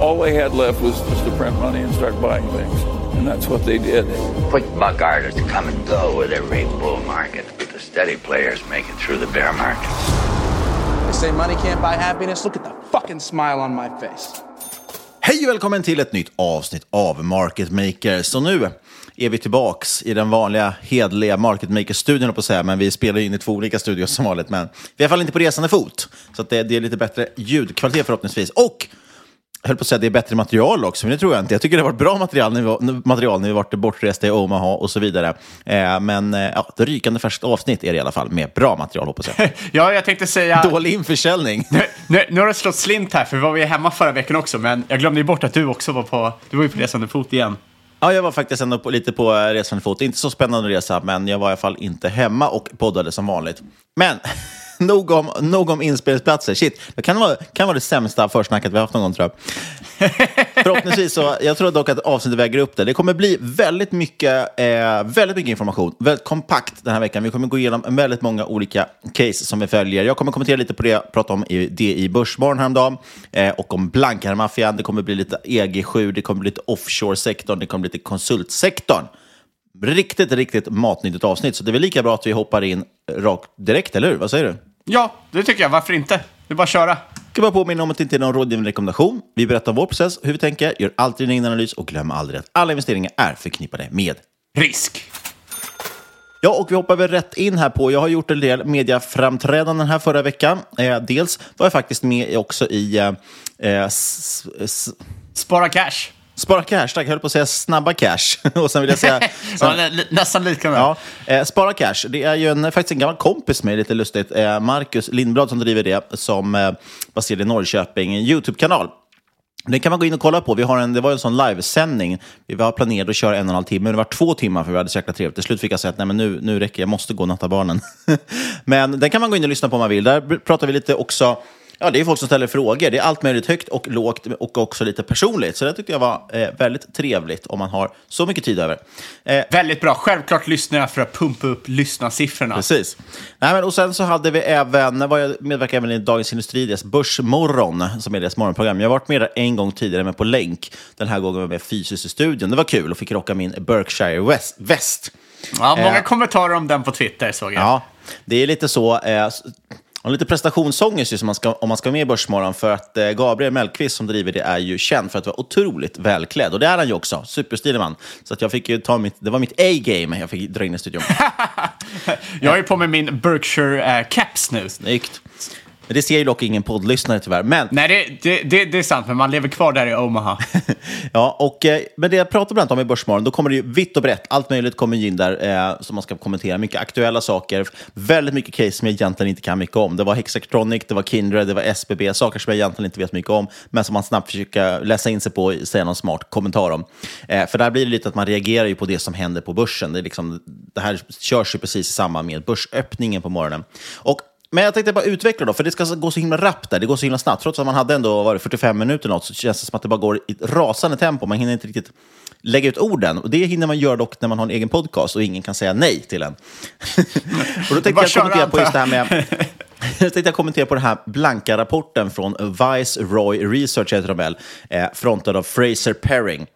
All they had left was just to print money and start buying things. And that's what they did. Quick buck artists come and go with every bull market, but the steady players make it through the bear market. They say money can't buy happiness. Look at the fucking smile on my face. Hej och välkommen till ett nytt avsnitt av Market Maker. Så nu är vi tillbaks i den vanliga hedliga Market Maker-studion på att säga, men vi spelar in i två olika studios som vanligt. Men vi är i alla fall inte på resande fot, så att det, det är lite bättre ljudkvalitet förhoppningsvis. Och höll på att säga att det är bättre material också, men det tror jag inte. Jag tycker det har varit bra material när vi, var, material när vi varit bortresta i Omaha och så vidare. Eh, men eh, ja, ett rykande färskt avsnitt är det i alla fall, med bra material hoppas jag. ja, jag tänkte säga... Dålig införsäljning. Nu, nu, nu har det slått slint här, för vi var ju hemma förra veckan också, men jag glömde ju bort att du också var på, du var ju på resande fot igen. Ja, jag var faktiskt ändå på, lite på resande fot. Inte så spännande resa, men jag var i alla fall inte hemma och poddade som vanligt. Men nog om, nog om inspelningsplatser. Shit, det kan vara, kan vara det sämsta försnacket vi har haft någon gång tror jag. Förhoppningsvis så, jag tror dock att avsnittet väger upp det. Det kommer bli väldigt mycket, eh, väldigt mycket information, väldigt kompakt den här veckan. Vi kommer gå igenom väldigt många olika case som vi följer. Jag kommer kommentera lite på det jag pratade om i, det i Börsmorgon häromdagen eh, och om Blankare-maffian. Det kommer bli lite EG7, det kommer bli lite offshore-sektorn, det kommer bli lite konsultsektorn. Riktigt, riktigt matnyttigt avsnitt, så det är väl lika bra att vi hoppar in rakt direkt, eller hur? Vad säger du? Ja, det tycker jag. Varför inte? Det är bara att köra. Jag ska bara påminna om att det inte är någon rådgivande rekommendation. Vi berättar vår process, hur vi tänker, gör alltid en egen analys och glöm aldrig att alla investeringar är förknippade med risk. Ja, och vi hoppar väl rätt in här på, jag har gjort en del mediaframträdanden här förra veckan. Eh, dels var jag faktiskt med också i... Eh, Spara cash. Spara cash, tack. Jag höll på att säga snabba cash. och sen vill jag säga... Sen, nästan likadant. Ja, eh, Spara cash, det är ju en, faktiskt en gammal kompis med lite lustigt. Eh, Marcus Lindblad som driver det, som eh, baserad i Norrköping, en YouTube-kanal. Den kan man gå in och kolla på. Vi har en, det var en sån livesändning. Vi var planerade att köra en och en halv timme, men det var två timmar för vi hade så jäkla trevligt. Till slut fick jag säga att Nej, men nu, nu räcker jag måste gå och natta barnen. men den kan man gå in och lyssna på om man vill. Där pratar vi lite också Ja, det är folk som ställer frågor. Det är allt möjligt högt och lågt och också lite personligt. Så det tyckte jag var eh, väldigt trevligt om man har så mycket tid över. Eh, väldigt bra. Självklart lyssnar jag för att pumpa upp lyssnarsiffrorna. Precis. Nej, men, och sen så hade vi även, var jag medverkade även i Dagens Industri, deras Börsmorgon, som är deras morgonprogram. Jag har varit med där en gång tidigare, men på länk. Den här gången var jag med fysiskt i studion. Det var kul och fick rocka min Berkshire West. Ja, många Eh, kommentarer om den på Twitter såg jag. Ja, det är lite så. Eh, och lite prestationsångest ju som man ska, om man ska vara med i Börsmorgon. För att eh, Gabriel Mellqvist som driver det är ju känd för att vara otroligt välklädd. Och det är han ju också. Superstilig man. Så att jag fick ju ta mitt, det var mitt A-game jag fick dra in i studion. Jag är på med min Berkshire-caps nu. Snyggt. Det ser ju dock ingen poddlyssnare tyvärr. Men Nej, det, det, det, det är sant, men man lever kvar där i Omaha. Ja, och, eh, men det jag pratar bland annat om i Börsmorgon, då kommer det ju vitt och brett. Allt möjligt kommer in där eh, som man ska kommentera. Mycket aktuella saker, väldigt mycket case som jag egentligen inte kan mycket om. Det var Hexatronic, det var Kindred, det var SBB, saker som jag egentligen inte vet mycket om, men som man snabbt försöker läsa in sig på och säga någon smart kommentar om. Eh, för där blir det lite att man reagerar ju på det som händer på börsen. Det, är liksom, det här körs ju precis i samband med börsöppningen på morgonen. Och men jag tänkte bara utveckla då, för det ska gå så himla rappt där. Det går så himla snabbt. Trots att man hade ändå var det 45 minuter något, så känns det som att det bara går i ett rasande tempo. Man hinner inte riktigt lägga ut orden. Och det hinner man göra dock när man har en egen podcast och ingen kan säga nej till en. och då tänkte jag kommentera på just det här med... Jag tänkte kommentera på den här blanka rapporten från Vice Roy Research, heter de väl, eh, frontad av Fraser Perring.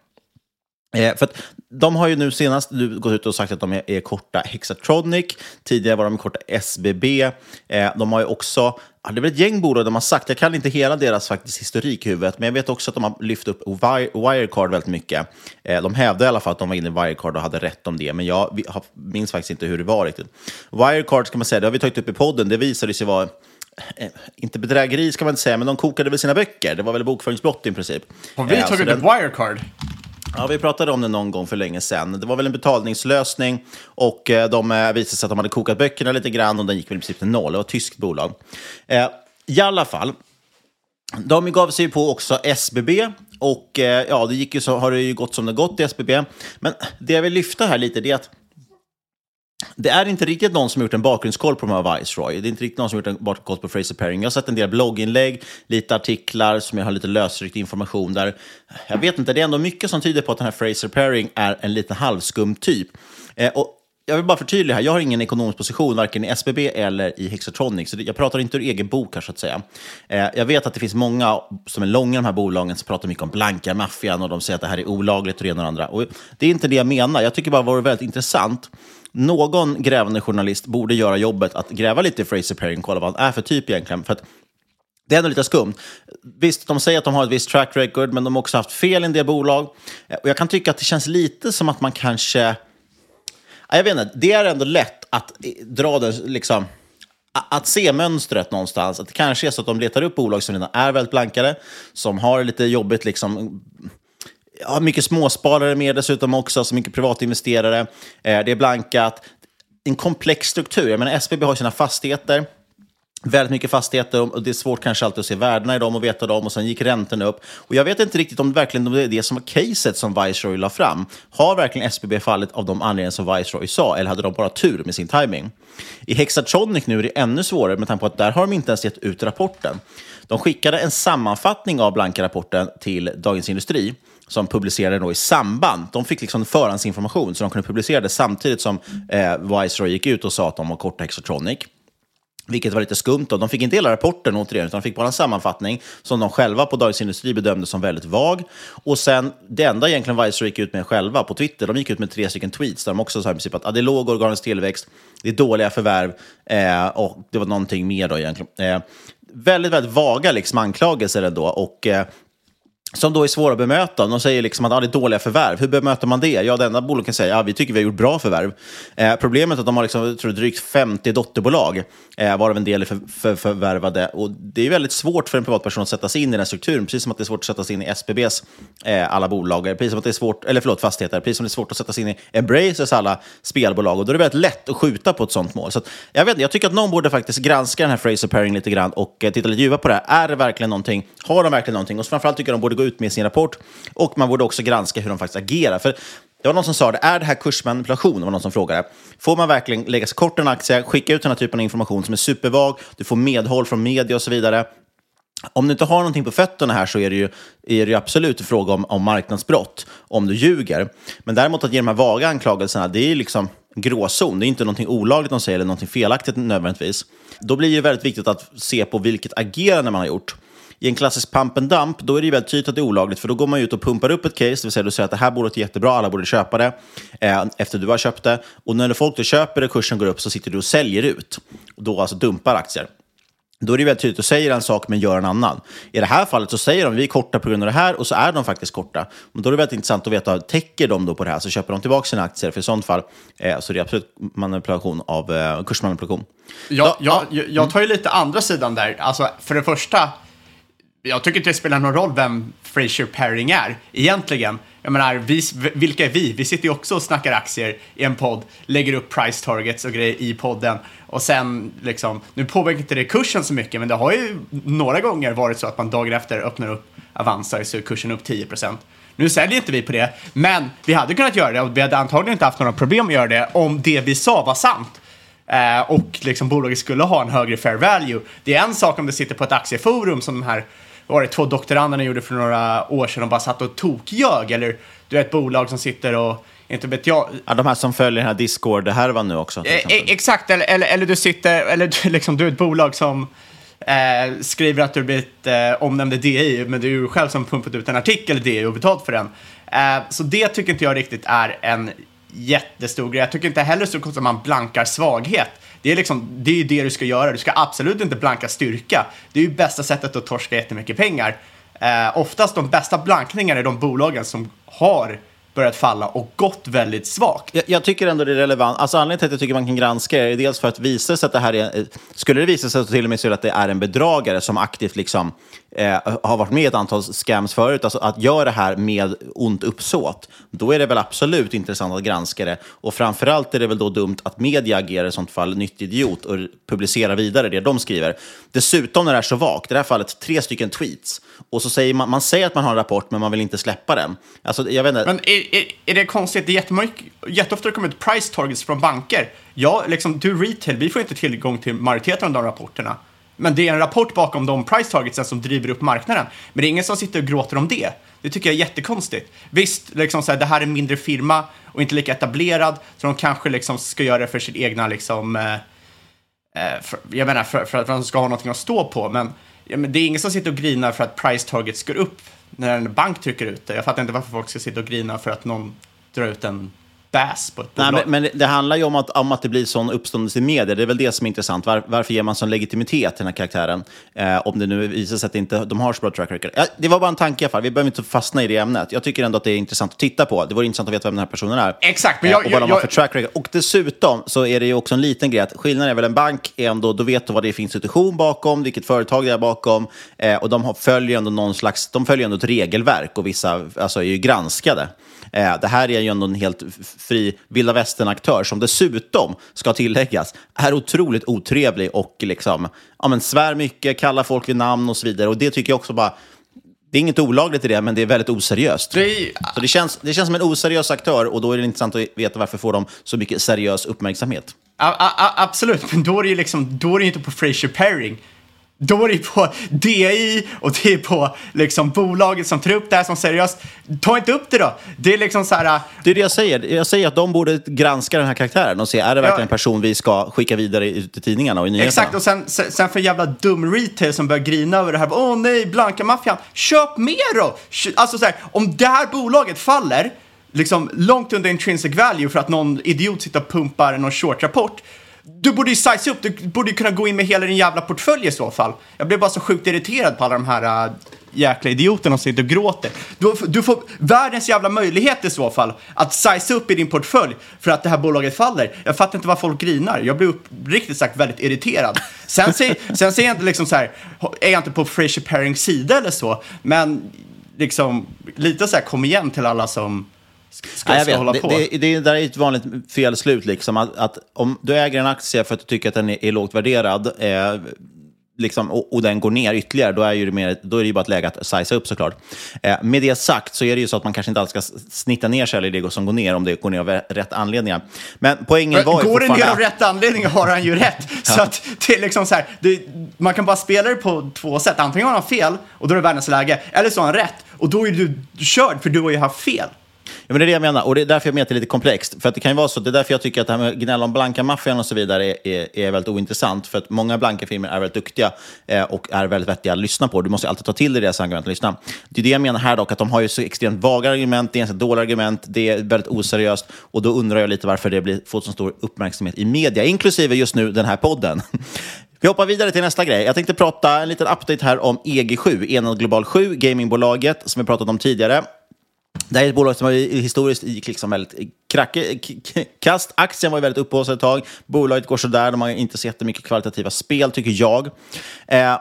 Eh, för att de har ju nu senast nu gått ut och sagt att de är, är korta Hexatronic. Tidigare var de korta SBB. Eh, de har ju också, ja, det är väl ett gäng bolag de har sagt, jag kan inte hela deras faktiskt historik i huvudet, men jag vet också att de har lyft upp Wi- Wirecard väldigt mycket. Eh, de hävdade i alla fall att de var inne i Wirecard och hade rätt om det, men jag har- minns faktiskt inte hur det var riktigt. Wirecard ska man säga, det har vi tagit upp i podden, det visade sig vara eh, inte bedrägeri ska man inte säga, men de kokade väl sina böcker. Det var väl bokföringsbrott i princip. Har vi Eh, tagit den- upp Wirecard? Ja, vi pratade om det någon gång för länge sedan. Det var väl en betalningslösning och eh, de eh, visade sig att de hade kokat böckerna lite grann och den gick väl i princip till noll. Det var ett tyskt bolag. Eh, I alla fall, de gav sig ju på också SBB och eh, ja, det gick ju så, har det ju gått som det gått i SBB. Men det jag vill lyfta här lite är att det är inte riktigt någon som har gjort en bakgrundskoll på de här Viceroy. Det är inte riktigt någon som har gjort en bakgrundskoll på Fraser Perring. Jag har sett en del blogginlägg, lite artiklar som jag har lite lösryckt information där. Jag vet inte, det är ändå mycket som tyder på att den här Fraser Perring är en lite halvskum typ. Eh, och jag vill bara förtydliga här, jag har ingen ekonomisk position varken i SBB eller i Hexatronic, så jag pratar inte ur egen bok här så att säga. Eh, jag vet att det finns många som är långa i de här bolagen som pratar mycket om blanka maffian och de säger att det här är olagligt och det ena och det andra. Och det är inte det jag menar, jag tycker bara det vore väldigt intressant någon grävande journalist borde göra jobbet att gräva lite i Fraser Perry och kolla vad han är för typ egentligen. För att det är ändå lite skumt. Visst, de säger att de har ett visst track record, men de har också haft fel i en del bolag. Eh, och jag kan tycka att det känns lite som att man kanske... Jag vet inte, det är ändå lätt att eh, dra den, liksom, att se mönstret någonstans. Att det kanske är så att de letar upp bolag som redan är väldigt blankade, som har lite jobbigt liksom, ja, mycket småsparare med dessutom också, så mycket privatinvesterare. Eh, det är blankat. En komplex struktur. Jag menar, SBB har sina fastigheter. Väldigt mycket fastigheter och det är svårt kanske alltid att se värdena i dem och veta dem och sen gick räntorna upp. Och jag vet inte riktigt om det verkligen det är det som var caset som Viceroy la fram. Har verkligen SBB fallit av de anledningar som Viceroy sa eller hade de bara tur med sin timing? I Hexatronic nu är det ännu svårare med tanke på att där har de inte ens gett ut rapporten. De skickade en sammanfattning av blanka rapporten till Dagens Industri som publicerade då i samband. De fick liksom förhandsinformation så de kunde publicera det samtidigt som eh, Viceroy gick ut och sa att de var korta Hexatronic. Vilket var lite skumt. Då. De fick inte hela rapporten återigen, utan de fick bara en sammanfattning som de själva på Dagens Industri bedömde som väldigt vag. Och sen, det enda egentligen Viceroy gick ut med själva på Twitter, de gick ut med tre stycken tweets där de också sa i princip att ah, det är låg organisk tillväxt, det är dåliga förvärv eh, och det var någonting mer då egentligen. Eh, väldigt, väldigt vaga liksom, anklagelser ändå. Och, eh, som då är svåra att bemöta. De säger liksom att ah, det är dåliga förvärv. Hur bemöter man det? Ja, det enda bolaget kan säga ah, ja, vi tycker vi har gjort bra förvärv. Eh, problemet är att de har liksom, tror, drygt 50 dotterbolag, eh, varav en del är för, för, förvärvade. Och det är väldigt svårt för en privatperson att sätta sig in i den här strukturen, precis som att det är svårt att sätta sig in i SBBs eh, alla bolag, precis som att det är svårt, eller förlåt, fastigheter, precis som det är svårt att sätta sig in i Embracers alla spelbolag. Och då är det väldigt lätt att skjuta på ett sånt mål. Så att, jag, vet, jag tycker att någon borde faktiskt granska den här Fraser Pairing lite grann och eh, titta lite djupare på det här. Är det verkligen någonting? Har de verkligen någonting? Och framförallt tycker jag de borde gå ut med sin rapport och man borde också granska hur de faktiskt agerar. För det var någon som sa det, är det här kursmanipulation? Det var någon som frågade. Får man verkligen lägga sig kort en aktie, skicka ut den här typen av information som är supervag, du får medhåll från media och så vidare. Om du inte har någonting på fötterna här så är det ju, är det ju absolut fråga om, om marknadsbrott, om du ljuger. Men däremot att ge de här vaga anklagelserna, det är ju liksom gråzon. Det är inte någonting olagligt de säger eller någonting felaktigt nödvändigtvis. Då blir det väldigt viktigt att se på vilket agerande man har gjort. I en klassisk pump and dump, då är det ju väldigt tydligt att det är olagligt, för då går man ut och pumpar upp ett case, det vill säga du säger att det här bolaget är jättebra, alla borde köpa det, eh, efter du har köpt det. Och när folk då köper det, kursen går upp, så sitter du och säljer ut. Då alltså dumpar aktier. Då är det väldigt tydligt, du säger en sak men gör en annan. I det här fallet så säger de vi är korta på grund av det här och så är de faktiskt korta. Men då är det väldigt intressant att veta, täcker de då på det här så köper de tillbaka sina aktier? För i sånt fall eh, så är det absolut manipulation av eh, kursmanipulation. Ja, jag, jag, jag tar ju lite andra sidan där. Alltså, för det första, jag tycker inte det spelar någon roll vem Fraser Paring är egentligen. Jag menar, vi, vilka är vi? Vi sitter ju också och snackar aktier i en podd, lägger upp price targets och grejer i podden och sen liksom, nu påverkar inte det kursen så mycket, men det har ju några gånger varit så att man dagen efter öppnar upp Avanza så är kursen upp 10% Nu säljer inte vi på det, men vi hade kunnat göra det och vi hade antagligen inte haft några problem att göra det om det vi sa var sant. Eh, och liksom bolaget skulle ha en högre fair value. Det är en sak om det sitter på ett aktieforum som de här var det två doktoranderna gjorde för några år sedan och bara satt och tokjög. Eller du är ett bolag som sitter och, inte vet jag. Ja, de här som följer den här Discord, det här var nu också. Eh, exakt, eller, eller, eller, du sitter, eller liksom, du är ett bolag som eh, skriver att du blivit eh, omnämnd i DI, men det är ju själv som pumpat ut en artikel i DI och betalt för den. Eh, så det tycker inte jag riktigt är en jättestor grej. Jag tycker inte heller så konstigt att man blankar svaghet. Det är, liksom, det är ju det du ska göra. Du ska absolut inte blanka styrka. Det är ju bästa sättet att torska jättemycket pengar. Eh, oftast de bästa blankningarna är de bolagen som har börjat falla och gått väldigt svagt. Jag, jag, tycker ändå det är relevant. Alltså anledningen till att jag tycker man kan granska är dels för att visa sig att det här är... Skulle det visa sig till och med så att det är en bedragare som aktivt liksom, eh, har varit med i ett antal scams förut, alltså att göra det här med ont uppsåt, då är det väl absolut intressant att granska det. Och framförallt är det väl då dumt att media agerar i sånt fall nytt idiot och publicerar vidare det de skriver. Dessutom när det är så vagt, i det här fallet tre stycken tweets, och så säger man, man säger att man har en rapport men man vill inte släppa den. Alltså, jag vet inte. Men är, är, är det konstigt? Det är jätteofta det kommer ut price targets från banker. Ja, liksom, du retail, vi får inte tillgång till majoriteten av de rapporterna. Men det är en rapport bakom de price targetsen som driver upp marknaden. Men det är ingen som sitter och gråter om det. Det tycker jag är jättekonstigt. Visst, liksom så här, det här är en mindre firma och inte lika etablerad, så de kanske liksom ska göra det för sin egna, liksom, eh, eh för, jag menar, för, för, att de ska ha någonting att stå på. Men, ja, men det är ingen som sitter och grinar för att price targets går upp när en bank trycker ut det. Jag fattar inte varför folk ska sitta och grina för att någon drar ut en bass på ett bolag. Nej, men, men, det handlar ju om att, om att det blir sån uppståndelse i media. Det är väl det som är intressant. Var, varför ger man sån legitimitet till den här karaktären? Eh, om det nu visar sig att inte, de har så bra track record. Ja, det var bara en tanke i alla fall. Vi behöver inte fastna i det ämnet. Jag tycker ändå att det är intressant att titta på. Det vore intressant att veta vem den här personen är. Exakt. Men jag, eh, och vad de har för track record. Och dessutom så är det ju också en liten grej att skillnaden är väl en bank är ändå, då vet du vad det är för institution bakom, vilket företag det är bakom. Eh, och de har, följer ändå någon slags, de följer ändå ett regelverk och vissa alltså, är ju granskade. Eh, det här är ju ändå en helt fri vilda västern-aktör som dessutom, ska tilläggas, är otroligt otrevlig och liksom, ja, men svär mycket, kallar folk vid namn och så vidare. Och det tycker jag också bara, det är inget olagligt i det, men det är väldigt oseriöst. Det, så det, känns, det känns som en oseriös aktör och då är det intressant att veta varför får de så mycket seriös uppmärksamhet. A -a absolut, men då är det ju liksom, då är det inte på Fraser Paring då är det på DI och det är på liksom bolaget som tar upp det här som seriöst. Ta inte upp det då. Det är liksom så här... Äh, det är det jag säger. Jag säger att de borde granska den här karaktären och se, är det verkligen ja. en person vi ska skicka vidare ut till tidningarna och i nyheterna? Exakt, och sen, sen för jävla dum retail som börjar grina över det här. Åh nej, blanka maffian. Köp mer då! Alltså så här, om det här bolaget faller, liksom långt under intrinsic value för att någon idiot sitter och pumpar någon short-rapport, du borde ju size upp, du borde ju kunna gå in med hela din jävla portfölj i så fall. Jag blev bara så sjukt irriterad på alla de här äh, jäkla idioterna som sitter och gråter. Du, du, får världens jävla möjlighet i så fall att size upp i din portfölj för att det här bolaget faller. Jag fattar inte vad folk grinar. Jag blir uppriktigt sagt väldigt irriterad. Sen, säger, sen säger jag inte liksom så här, är jag inte på Fraser Parings sida eller så, men liksom lite så här kom igen till alla som ska, ja, ska hålla på. Det, det, det där är ett vanligt felslut. Liksom, att, att, om du äger en aktie för att du tycker att den är, är lågt värderad eh, liksom, och, och, den går ner ytterligare, då är, ju det mer, då är det ju bara ett läge att siza upp såklart. Eh, med det sagt så är det ju så att man kanske inte alltid ska snitta ner det som går ner om det går ner av rätt anledningar. Men poängen var ju Går det ner av rätt anledning har han ju rätt. ja. Så att det är liksom så här, det, man kan bara spela det på två sätt. Antingen har han fel och då är det världens läge, eller så har han rätt och då är du körd för du har ju haft fel men det är det jag menar, och det är därför jag menar att det är lite komplext. För att det kan ju vara så, det är därför jag tycker att det här med gnälla om blanka maffian och så vidare är, är, är väldigt ointressant. För att många blanka filmer är väldigt duktiga eh, och är väldigt vettiga att lyssna på. Du måste alltid ta till dig deras argument och lyssna. Det är det jag menar här dock, att de har ju så extremt vaga argument, det är ganska dåliga argument, det är väldigt oseriöst. Och då undrar jag lite varför det blir, får så stor uppmärksamhet i media, inklusive just nu den här podden. Vi hoppar vidare till nästa grej. Jag tänkte prata en liten update här om EG7, Enad Global 7, gamingbolaget som vi pratat om tidigare. Det här är ett bolag som har historiskt gick liksom väldigt kracke, kast. Aktien var väldigt upphaussad ett tag. Bolaget går sådär. De har inte så jättemycket kvalitativa spel, tycker jag. Eh,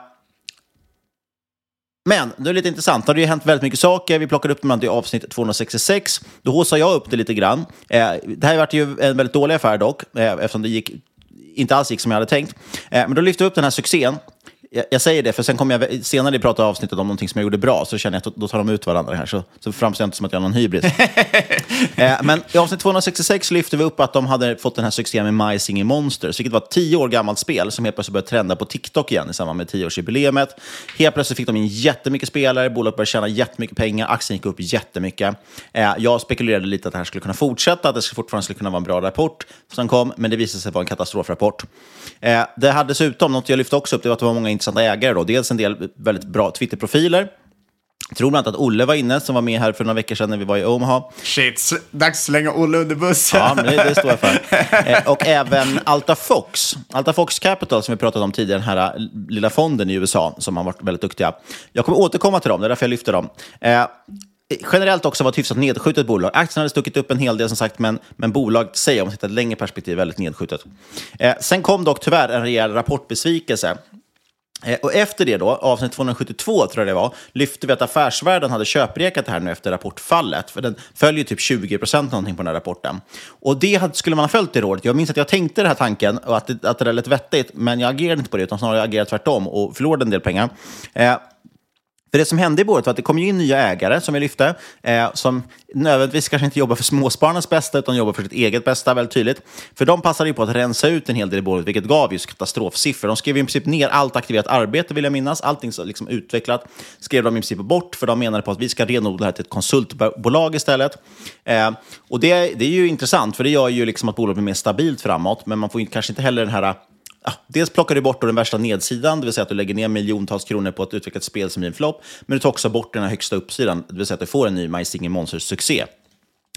men det är lite intressant. Det har ju hänt väldigt mycket saker. Vi plockade upp dem i avsnitt 266. Då haussade jag upp det lite grann. Eh, det här varit ju en väldigt dålig affär dock, eh, eftersom det gick, inte alls gick som jag hade tänkt. Eh, men då lyfte jag upp den här succén jag, jag, säger det, för sen kommer jag senare i prata avsnittet om någonting som jag gjorde bra, så känner jag att då tar de ut varandra här, så, så framstår jag inte som att jag har någon hybris. eh, men i avsnitt 266 lyfte vi upp att de hade fått den här succén med My Singing Monsters, vilket var ett tio år gammalt spel som helt plötsligt började trenda på TikTok igen i samband med tioårsjubileet. Helt plötsligt fick de in jättemycket spelare, bolaget började tjäna jättemycket pengar, aktien gick upp jättemycket. Eh, jag spekulerade lite att det här skulle kunna fortsätta, att det fortfarande skulle kunna vara en bra rapport som kom, men det visade sig vara en katastrofrapport. Eh, det hade dessutom, något jag lyfte också upp, det var att det var många intressanta ägare. Då. Dels en del väldigt bra Twitterprofiler. Tror bland annat att Olle var inne, som var med här för några veckor sedan när vi var i Omaha. Shit, dags att slänga Olle under bussen. Ja, men det, det står jag för. Eh, och även Alta Fox. Alta Fox Capital, som vi pratade om tidigare, den här lilla fonden i USA, som har varit väldigt duktiga. Jag kommer återkomma till dem, det är därför jag lyfter dem. Eh, generellt också var ett hyfsat nedskjutet bolag. Aktien hade stuckit upp en hel del som sagt, men, men bolaget säger om man tittar ett längre perspektiv väldigt nedskjutet. Eh, sen kom dock tyvärr en rejäl rapportbesvikelse. Eh, och efter det då, avsnitt 272 tror jag det var, lyfte vi att Affärsvärlden hade köprekat det här nu efter rapportfallet. För den följer typ 20 procent någonting på den här rapporten. Och det skulle man ha följt i rådet. Jag minns att jag tänkte den här tanken och att det, att det där lät vettigt, men jag agerade inte på det, utan snarare agerade tvärtom och förlorade en del pengar. Eh, för det som hände i bolaget var att det kom in nya ägare, som vi lyfte, eh, som nödvändigtvis kanske inte jobbar för småspararnas bästa, utan jobbar för sitt eget bästa, väldigt tydligt. För de passade ju på att rensa ut en hel del i bolaget, vilket gav just katastrofsiffror. De skrev i princip ner allt aktiverat arbete, vill jag minnas. Allting som liksom utvecklat skrev de i princip bort, för de menade på att vi ska renodla det här till ett konsultbolag istället. Eh, och det, det är ju intressant, för det gör ju liksom att bolaget blir mer stabilt framåt, men man får kanske inte heller den här ja, dels plockar du bort den värsta nedsidan, det vill säga att du lägger ner miljontals kronor på att utveckla ett spel som blir en flopp, men du tar också bort den här högsta uppsidan, det vill säga att du får en ny My Singing Monsters-succé.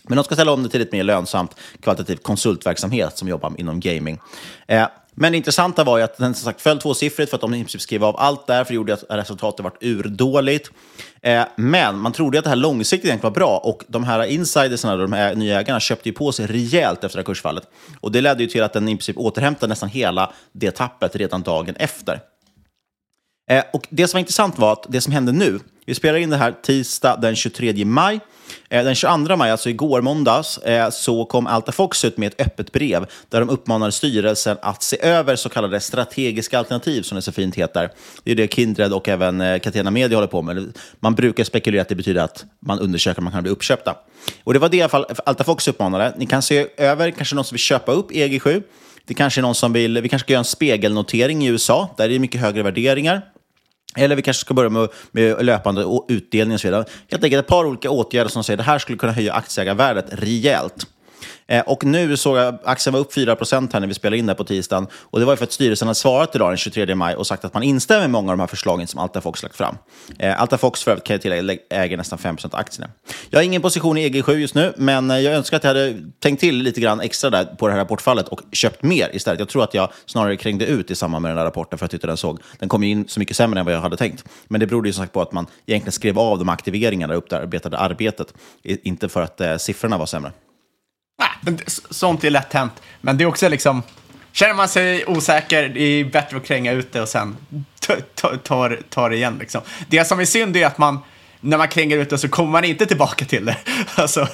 Men de ska ställa om det till ett mer lönsamt kvalitativ konsultverksamhet som jobbar inom gaming. Eh, men det intressanta var ju att den som sagt föll tvåsiffrigt för att de i princip skrev av allt där, för det gjorde att resultatet var urdåligt. Eh, men man trodde att det här långsiktigt egentligen var bra och de här insidersna, de här nya ägarna, köpte ju på sig rejält efter det här kursfallet. Och det ledde ju till att den i princip återhämtade nästan hela det tappet redan dagen efter. Eh, och det som var intressant var att det som hände nu, vi spelar in det här tisdag den 23 maj. Eh, den 22 maj, alltså igår måndags, eh, så kom Alta Fox ut med ett öppet brev där de uppmanade styrelsen att se över så kallade strategiska alternativ, som det så fint heter. Det är det Kindred och även eh, Catena Media håller på med. Man brukar spekulera att det betyder att man undersöker om man kan bli uppköpta. Och det var det i alla fall Alta Fox uppmanade. Ni kan se över, kanske någon som vill köpa upp EG7. Det kanske är någon som vill, vi kanske ska göra en spegelnotering i USA, där det är mycket högre värderingar. Eller vi kanske ska börja med, med löpande utdelning och så vidare. Helt enkelt ett par olika åtgärder som säger att det här skulle kunna höja aktieägarvärdet rejält. Eh, och nu såg jag aktien var upp 4% här när vi spelade in det på tisdagen. Och det var för att styrelsen hade svarat idag den 23 maj och sagt att man instämmer i många av de här förslagen som Alta Fox lagt fram. Eh, Alta Fox för övrigt kan jag tillägga äger nästan 5 av aktierna. Jag har ingen position i EG7 just nu, men eh, jag önskar att jag hade tänkt till lite grann extra där på det här rapportfallet och köpt mer istället. Jag tror att jag snarare krängde ut i samband med den här rapporten för att jag tyckte den såg, den kom in så mycket sämre än vad jag hade tänkt. Men det berodde ju som sagt på att man egentligen skrev av de aktiveringarna, upparbetade arbetet, inte för att eh, siffrorna var sämre. Nej, men sånt är lätt hänt. Men det är också liksom, känner man sig osäker, det är bättre att kränga ut det och sen ta, ta, det igen. Liksom. Det som är synd är att man, när man kränger ut det så kommer man inte tillbaka till det. Alltså,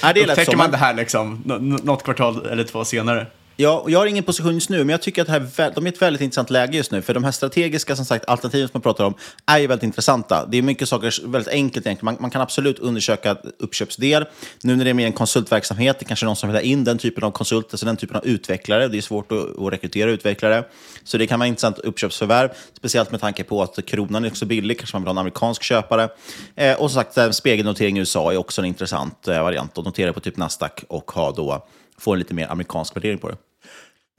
ja, det upptäcker man det här liksom, något kvartal eller två senare. Ja, och jag har ingen position just nu, men jag tycker att det här, är de är ett väldigt intressant läge just nu. För de här strategiska som sagt, alternativen som man pratar om är ju väldigt intressanta. Det är mycket saker väldigt enkelt egentligen. Man, man kan absolut undersöka uppköpsdel. Nu när det är mer en konsultverksamhet, det kanske är någon som vill ha in den typen av konsulter, alltså den typen av utvecklare. Det är svårt att, att rekrytera utvecklare. Så det kan vara intressant uppköpsförvärv, speciellt med tanke på att kronan är också billig, kanske man vill ha en amerikansk köpare. Eh, och som sagt, spegelnotering i USA är också en intressant eh, variant. Att notera på typ Nasdaq och ha då, få en lite mer amerikansk värdering på det.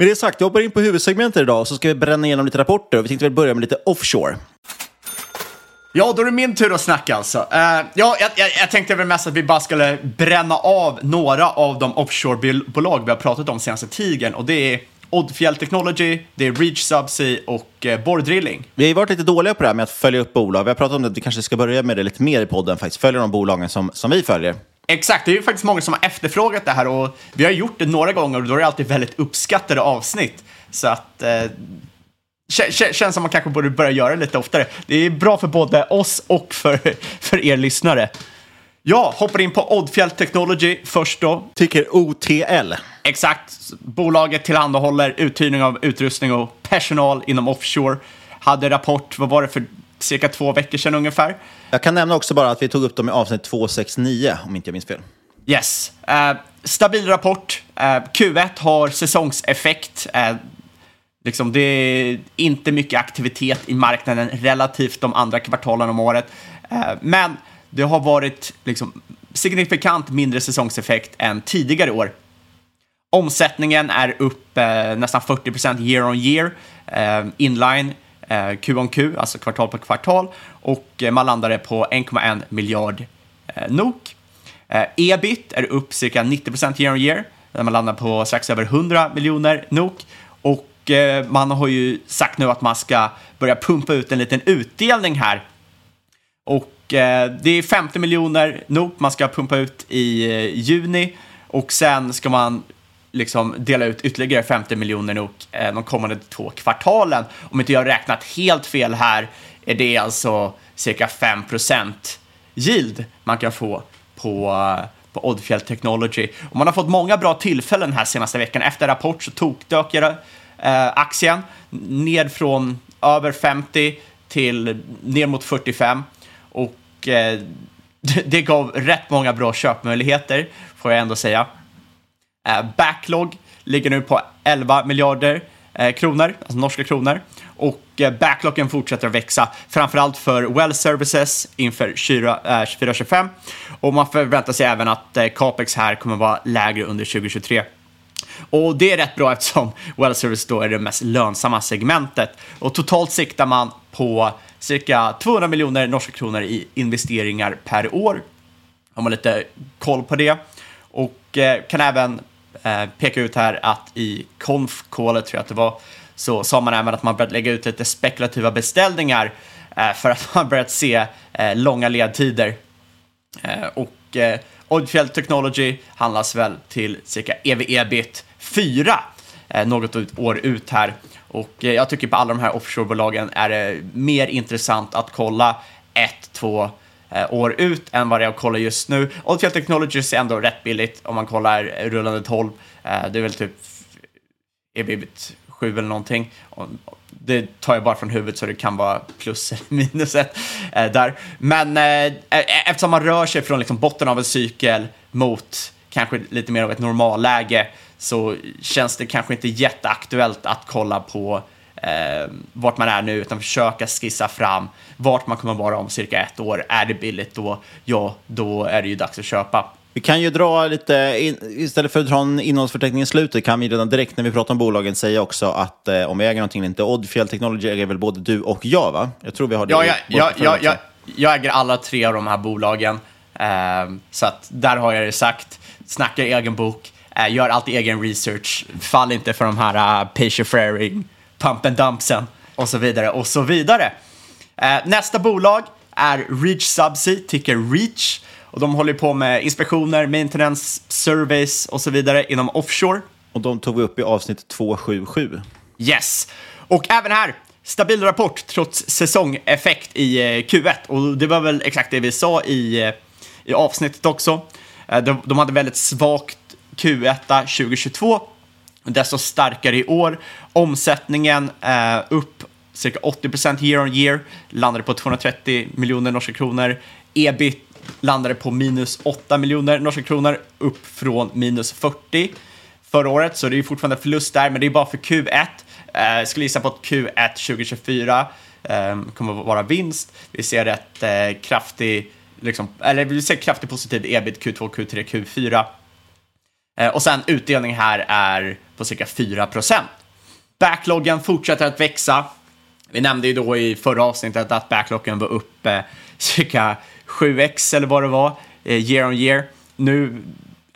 Med det sagt, jag hoppar in på huvudsegmentet idag så ska vi bränna igenom lite rapporter. och Vi tänkte väl börja med lite offshore. Ja, då är det min tur att snacka alltså. Uh, ja, jag, jag, jag tänkte väl mest att vi bara skulle bränna av några av de offshore-bolag vi har pratat om senaste tigern och det är Oddfjell Technology, det är Reach Subsea och uh, Borr Drilling. Vi har ju varit lite dåliga på det här med att följa upp bolag. Vi har pratat om att vi kanske ska börja med det lite mer i podden faktiskt. Följa de bolagen som, som vi följer. Exakt, det är ju faktiskt många som har efterfrågat det här och vi har gjort det några gånger och då är det alltid väldigt uppskattade avsnitt. Så att eh, kä- känns som man kanske borde börja göra det lite oftare. Det är bra för både oss och för, för er lyssnare. Ja, hoppar in på Oddfjell Technology först då. Tycker OTL. Exakt. Bolaget tillhandahåller uthyrning av utrustning och personal inom offshore. Hade rapport, vad var det för cirka två veckor sedan ungefär. Jag kan nämna också bara att vi tog upp dem i avsnitt 269, om inte jag minns fel. Yes. Uh, stabil rapport. Uh, Q1 har säsongseffekt. Uh, liksom det är inte mycket aktivitet i marknaden relativt de andra kvartalen om året. men det har varit liksom, signifikant mindre säsongseffekt än tidigare år. Omsättningen är upp nästan 40% year on year, inline Eh, Q on Q, alltså kvartal på kvartal, och eh, man landade på 1,1 miljard eh, NOK. Ebit är upp cirka 90 year on year, där man landar på strax över 100 miljoner NOK. Och man har ju sagt nu att man ska börja pumpa ut en liten utdelning här. Och det är 50 miljoner NOK man ska pumpa ut i juni och sen ska man liksom dela ut ytterligare 50 miljoner NOK eh, de kommande två kvartalen. Om inte jag har räknat helt fel här är det alltså cirka 5% yield man kan få på, på Oddfjell Technology. Och man har fått många bra tillfällen här senaste veckan. Efter rapport så tokdök eh, aktien ned från över 50 till ner mot 45. Och eh, det gav rätt många bra köpmöjligheter, får jag ändå säga. Eh, backlog ligger nu på 11 miljarder eh, kronor, alltså norska kronor. Och eh, backlogen fortsätter att växa, framförallt för Well Services inför 2025. Och man förväntar sig även att capex här kommer vara lägre under 2023. Och det är rätt bra eftersom Well Service då är det mest lönsamma segmentet. Och totalt siktar man på cirka 200 miljoner norska kronor i investeringar per år. Har man lite koll på det. Och kan även Eh, peka ut här att i konf-callet tror jag att det var så sa man även att man börjat lägga ut lite spekulativa beställningar eh, för att man börjat se eh, långa ledtider. Eh, och eh, Oddfjell Technology handlas väl till cirka ev-ebit 4 eh, något år ut här. Och eh, jag tycker på alla de här offshorebolagen är det mer intressant att kolla ett, två Eh, år ut än vad det är att kolla just nu. Oddfjell Technologies är ändå rätt billigt om man kollar rullande 12. Eh, det är väl typ ebit sju eller någonting. Det tar jag bara från huvudet så det kan vara plus eller minus ett eh, där. Men e- e- eftersom man rör sig från liksom botten av en cykel mot kanske lite mer av ett normalläge så känns det kanske inte jätteaktuellt att kolla på eh, vart man är nu utan försöka skissa fram vart man kommer vara om cirka ett år. Är det billigt då? Ja, då är det ju dags att köpa. Vi kan ju dra lite, istället för att dra en innehållsförteckning i slutet, kan vi redan direkt när vi pratar om bolagen säga också att eh, om vi äger någonting eller inte. Oddfjell Technology äger väl både du och jag, va? Jag tror vi har det. Ja, ja, ja, ja, ja, jag äger alla tre av de här bolagen. Eh, så att där har jag det sagt. Snackar egen bok, eh, gör alltid egen research, fall inte för de här uh, patient fraring, pump and dumpsen och så vidare och så vidare. Eh, nästa bolag är Reach Subsea, ticker Reach. Och de håller på med inspektioner, maintenance, surveys och så vidare inom offshore. Och de tog vi upp i avsnitt 277. Yes. Och även här, stabil rapport trots säsongeffekt i Q1. Och det var väl exakt det vi sa i, i avsnittet också. De, de hade väldigt svagt Q1 2022 desto starkare i år. Omsättningen eh, upp cirka 80% year on year, landade på 230 miljoner norska kronor. Ebit landade på minus 8 miljoner norska kronor, upp från minus 40 förra året, så det är fortfarande förlust där, men det är bara för Q1. Eh, jag skulle gissa på att Q1 2024 eh, kommer att vara vinst. Vi ser ett eh, kraftig, liksom, eller vi ser kraftigt positiv ebit Q2, Q3, Q4. Eh, och sen utdelning här är på cirka 4 procent. Backloggen fortsätter att växa. Vi nämnde ju då i förra avsnittet att backloggen var upp eh, cirka 7x eller vad det var, eh, year on year. Nu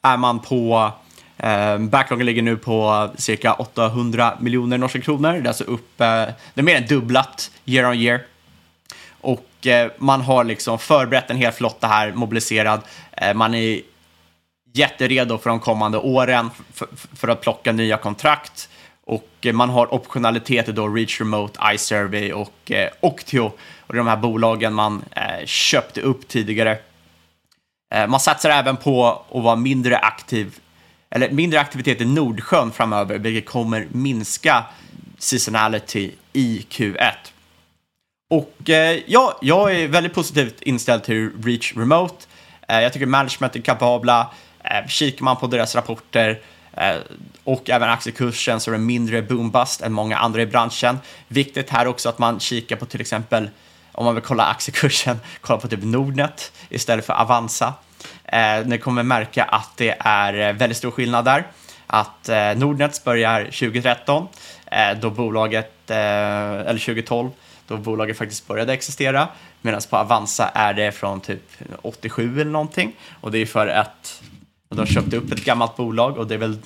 är man på Eh, backloggen ligger nu på cirka 800 miljoner norska kronor. Det är alltså upp, eh, det är mer än dubblat year on year. Och eh, man har liksom förberett en hel flotta här, mobiliserad. Eh, man är jätteredo för de kommande åren för, för att plocka nya kontrakt. Och eh, man har optionaliteter då, Reach Remote, iSurvey och eh, Octio. Och det är de här bolagen man eh, köpte upp tidigare. Eh, man satsar även på att vara mindre aktiv eller mindre aktivitet i Nordsjön framöver, vilket kommer minska seasonality i Q1. Och eh, ja, jag är väldigt positivt inställd till Reach Remote. Eh, jag tycker management är kapabla. Eh, kikar man på deras rapporter eh, och även aktiekursen så är det mindre boombust än många andra i branschen. Viktigt här också att man kikar på till exempel om man vill kolla aktiekursen, kolla på typ Nordnet istället för Avanza. Eh, ni kommer märka att det är eh, väldigt stor skillnad där. Att eh, Nordnet börjar 2013, eh, då bolaget, eh, eller 2012, då bolaget faktiskt började existera. Medan på Avanza är det från typ 87 eller någonting. Och det är för att de köpte upp ett gammalt bolag och det är väl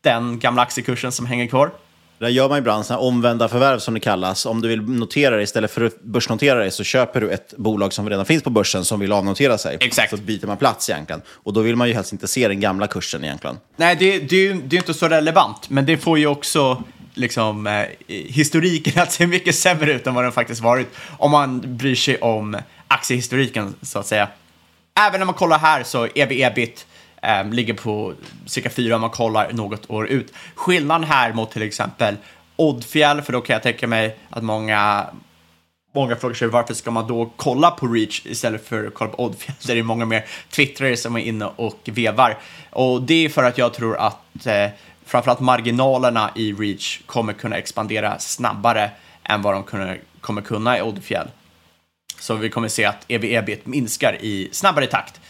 den gamla aktiekursen som hänger kvar. Där gör man ibland såna omvända förvärv som det kallas. Om du vill notera det istället för att börsnotera det så köper du ett bolag som redan finns på börsen som vill avnotera sig. Exakt. Så byter man plats egentligen. Och då vill man ju helst inte se den gamla kursen egentligen. Nej, det, det, är det är inte så relevant, men det får ju också liksom, eh, historiken att se mycket sämre ut än vad den faktiskt varit. Om man bryr sig om aktiehistoriken, så att säga. Även när man kollar här så EV-EBIT eh, ligger på cirka 4 om man kollar något år ut. Skillnaden här mot till exempel Oddfjäll, för då kan jag tänka mig att många Många frågar sig varför ska man då kolla på Reach istället för att kolla på Oddfjäll? Där det är många mer twittrare som är inne och vevar. Och det är för att jag tror att eh, framförallt marginalerna i Reach kommer kunna expandera snabbare än vad de kunde, kommer kunna i Oddfjäll. Så vi kommer se att ev-ebit minskar i snabbare takt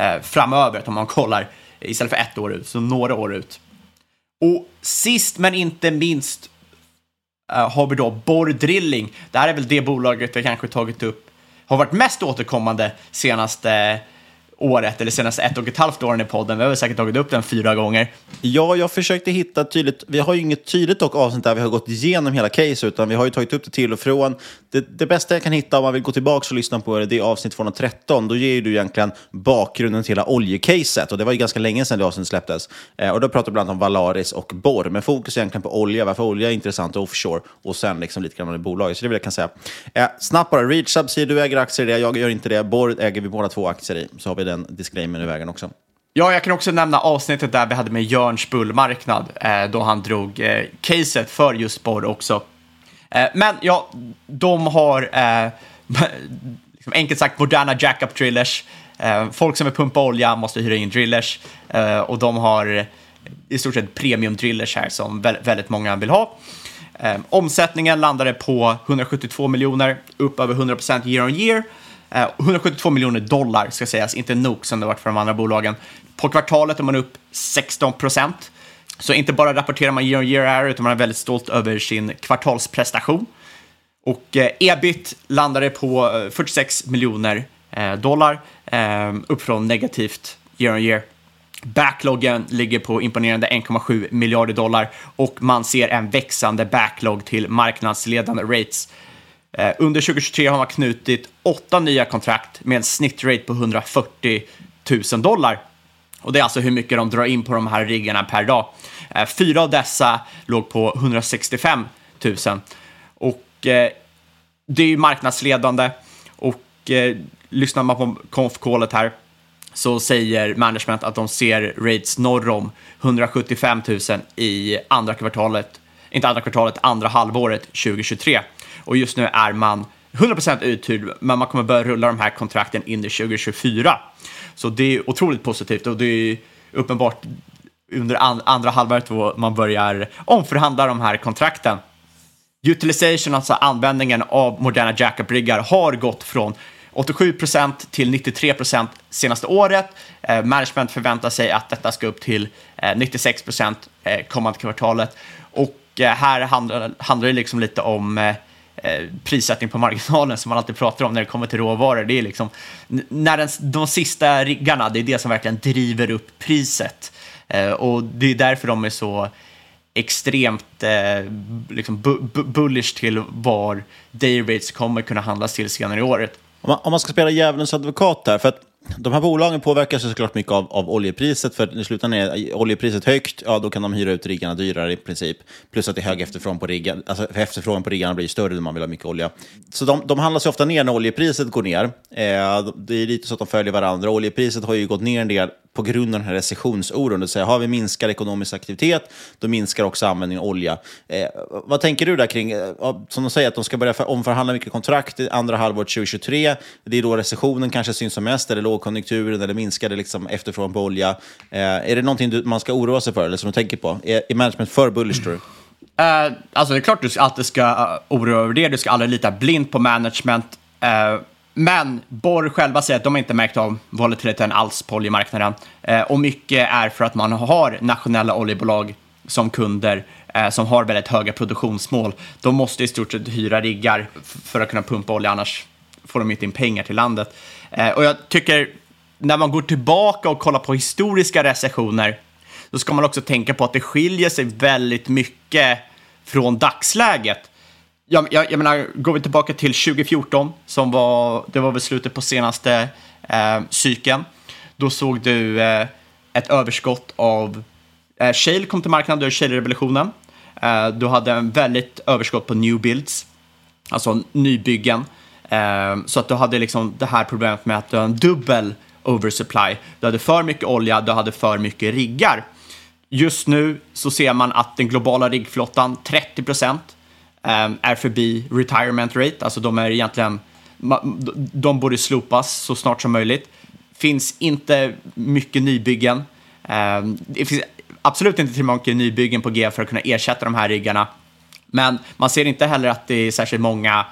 eh, framöver, om man kollar istället för ett år ut, så några år ut. Och sist men inte minst eh, har vi då Borr Drilling. Det här är väl det bolaget vi kanske tagit upp, har varit mest återkommande senaste året, eller senaste ett och ett halvt åren i podden. Vi har väl säkert tagit upp den fyra gånger. Ja, jag försökte hitta tydligt. Vi har ju inget tydligt dock avsnitt där vi har gått igenom hela case, utan vi har ju tagit upp det till och från. Det, det bästa jag kan hitta om man vill gå tillbaka och lyssna på det, det är avsnitt 213. Då ger ju du egentligen bakgrunden till hela oljecaset och det var ju ganska länge sedan det avsnittet släpptes. Eh, och då pratar vi bland annat om Valaris och Borr, men fokus är egentligen på olja, varför olja är intressant offshore och sen liksom lite grann om det bolaget. Så det vill jag kan säga. Eh, snabbt bara, Reach säger du äger aktier i det, jag gör inte det. Borr äger vi båda två aktier i, så har vi det den disclaimern i vägen också. Ja, jag kan också nämna avsnittet där vi hade med Jörns bullmarknad, eh, då han drog eh, caset för just Borr också. Eh, men ja, de har eh, liksom enkelt sagt moderna jackup drillers. Eh, folk som vill pumpa olja måste hyra in drillers eh, och de har i stort sett premium drillers här som väldigt många vill ha. Eh, omsättningen landade på 172 miljoner, upp över 100% year on year. Eh, 172 miljoner dollar ska sägas, inte nog som det varit för de andra bolagen. På kvartalet är man upp 16 procent. Så inte bara rapporterar man year on year här, utan man är väldigt stolt över sin kvartalsprestation. Och eh, ebit landade på eh, 46 miljoner eh, dollar, eh, upp från negativt year on year. Backloggen ligger på imponerande 1,7 miljarder dollar och man ser en växande backlog till marknadsledande rates. Eh, under 2023 har man knutit åtta nya kontrakt med en snittrate på 140 000 dollar. Och det är alltså hur mycket de drar in på de här riggarna per dag. Eh, fyra av dessa låg på 165 000. Och eh, det är ju marknadsledande. Och eh, lyssnar man på konf här så säger management att de ser rates norr om 175 000 i andra kvartalet, inte andra kvartalet, andra halvåret 2023. Och just nu är man 100% uthyrd, men man kommer börja rulla de här kontrakten in i 2024. Så det är otroligt positivt och det är uppenbart under andra halvåret då man börjar omförhandla de här kontrakten. Utilization, alltså användningen av moderna jackup-riggar, har gått från 87% till 93% senaste året. Eh, management förväntar sig att detta ska upp till eh, 96 eh, kommande kvartalet. Och eh, här handlar, handlar det liksom lite om eh, Eh, prissättning på marginalen som man alltid pratar om när det kommer till råvaror. Det är liksom när den, de sista riggarna, det är det som verkligen driver upp priset. Eh, och det är därför de är så extremt eh, liksom bullish till var day rates kommer kunna handlas till senare i året. Om man, om man ska spela djävulens advokat här, för att de här bolagen påverkas såklart mycket av, av oljepriset, för i slutändan är oljepriset högt, ja då kan de hyra ut riggarna dyrare i princip. Plus att det är hög efterfrågan på riggarna, alltså efterfrågan på riggarna blir större när man vill ha mycket olja. Så de, de handlas ju ofta ner när oljepriset går ner. Eh, det är lite så att de följer varandra. Oljepriset har ju gått ner en del på grund av den här recessionsoron. Det vill säga, har vi minskad ekonomisk aktivitet, då minskar också användningen av olja. Eh, vad tänker du där kring, eh, som de säger, att de ska börja omförhandla mycket kontrakt i andra halvåret 2023. Det är då recessionen kanske syns som mest, eller lågkonjunkturen, eller minskade liksom efterfrågan på olja. Eh, är det någonting du, man ska oroa sig för, eller som du tänker på? Är, är management för bullish, tror du? Uh, alltså det är klart du alltid ska uh, oroa över det. Du ska aldrig lita blint på management. Uh, men Borr själva säger att de inte märkt av volatiliteten alls på oljemarknaden. Eh, och mycket är för att man har nationella oljebolag som kunder eh, som har väldigt höga produktionsmål. De måste i stort sett hyra riggar för att kunna pumpa olja, annars får de inte in pengar till landet. Eh, och jag tycker, när man går tillbaka och kollar på historiska recessioner, då ska man också tänka på att det skiljer sig väldigt mycket från dagsläget jag, jag, jag menar, går vi tillbaka till 2014, som var, det var väl slutet på senaste eh, cykeln, då såg du eh, ett överskott av eh, Shale kom till marknaden, du Shale-revolutionen. Eh, du hade en väldigt överskott på new builds, alltså nybyggen. Eh, så att du hade liksom det här problemet med att du har en dubbel oversupply. Du hade för mycket olja, du hade för mycket riggar. Just nu så ser man att den globala riggflottan, 30 procent, Ehm, är förbi retirement rate, alltså de är egentligen, de borde slopas så snart som möjligt. Finns inte mycket nybyggen. Ehm, det finns absolut inte tillräckligt mycket nybyggen på G för att kunna ersätta de här riggarna. Men man ser inte heller att det är särskilt många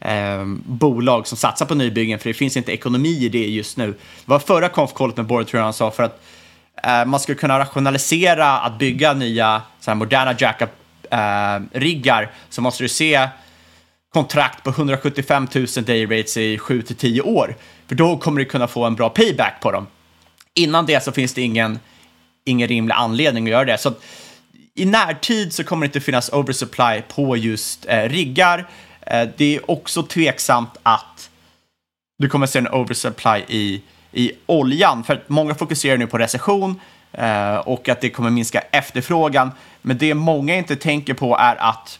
eh, bolag som satsar på nybyggen, för det finns inte ekonomi i det just nu. Det var förra konfkollet med Borg, tror jag han sa, för att eh, man skulle kunna rationalisera att bygga nya så här, moderna jackup eh, riggar så måste du se kontrakt på 175 000 day rates i 7 till 10 år. För då kommer du kunna få en bra payback på dem. Innan det så finns det ingen, ingen rimlig anledning att göra det. Så i närtid så kommer det inte finnas oversupply på just eh, riggar. Eh, det är också tveksamt att du kommer se en oversupply i, i oljan. För att många fokuserar nu på recession eh, och att det kommer minska efterfrågan. Men det många inte tänker på är att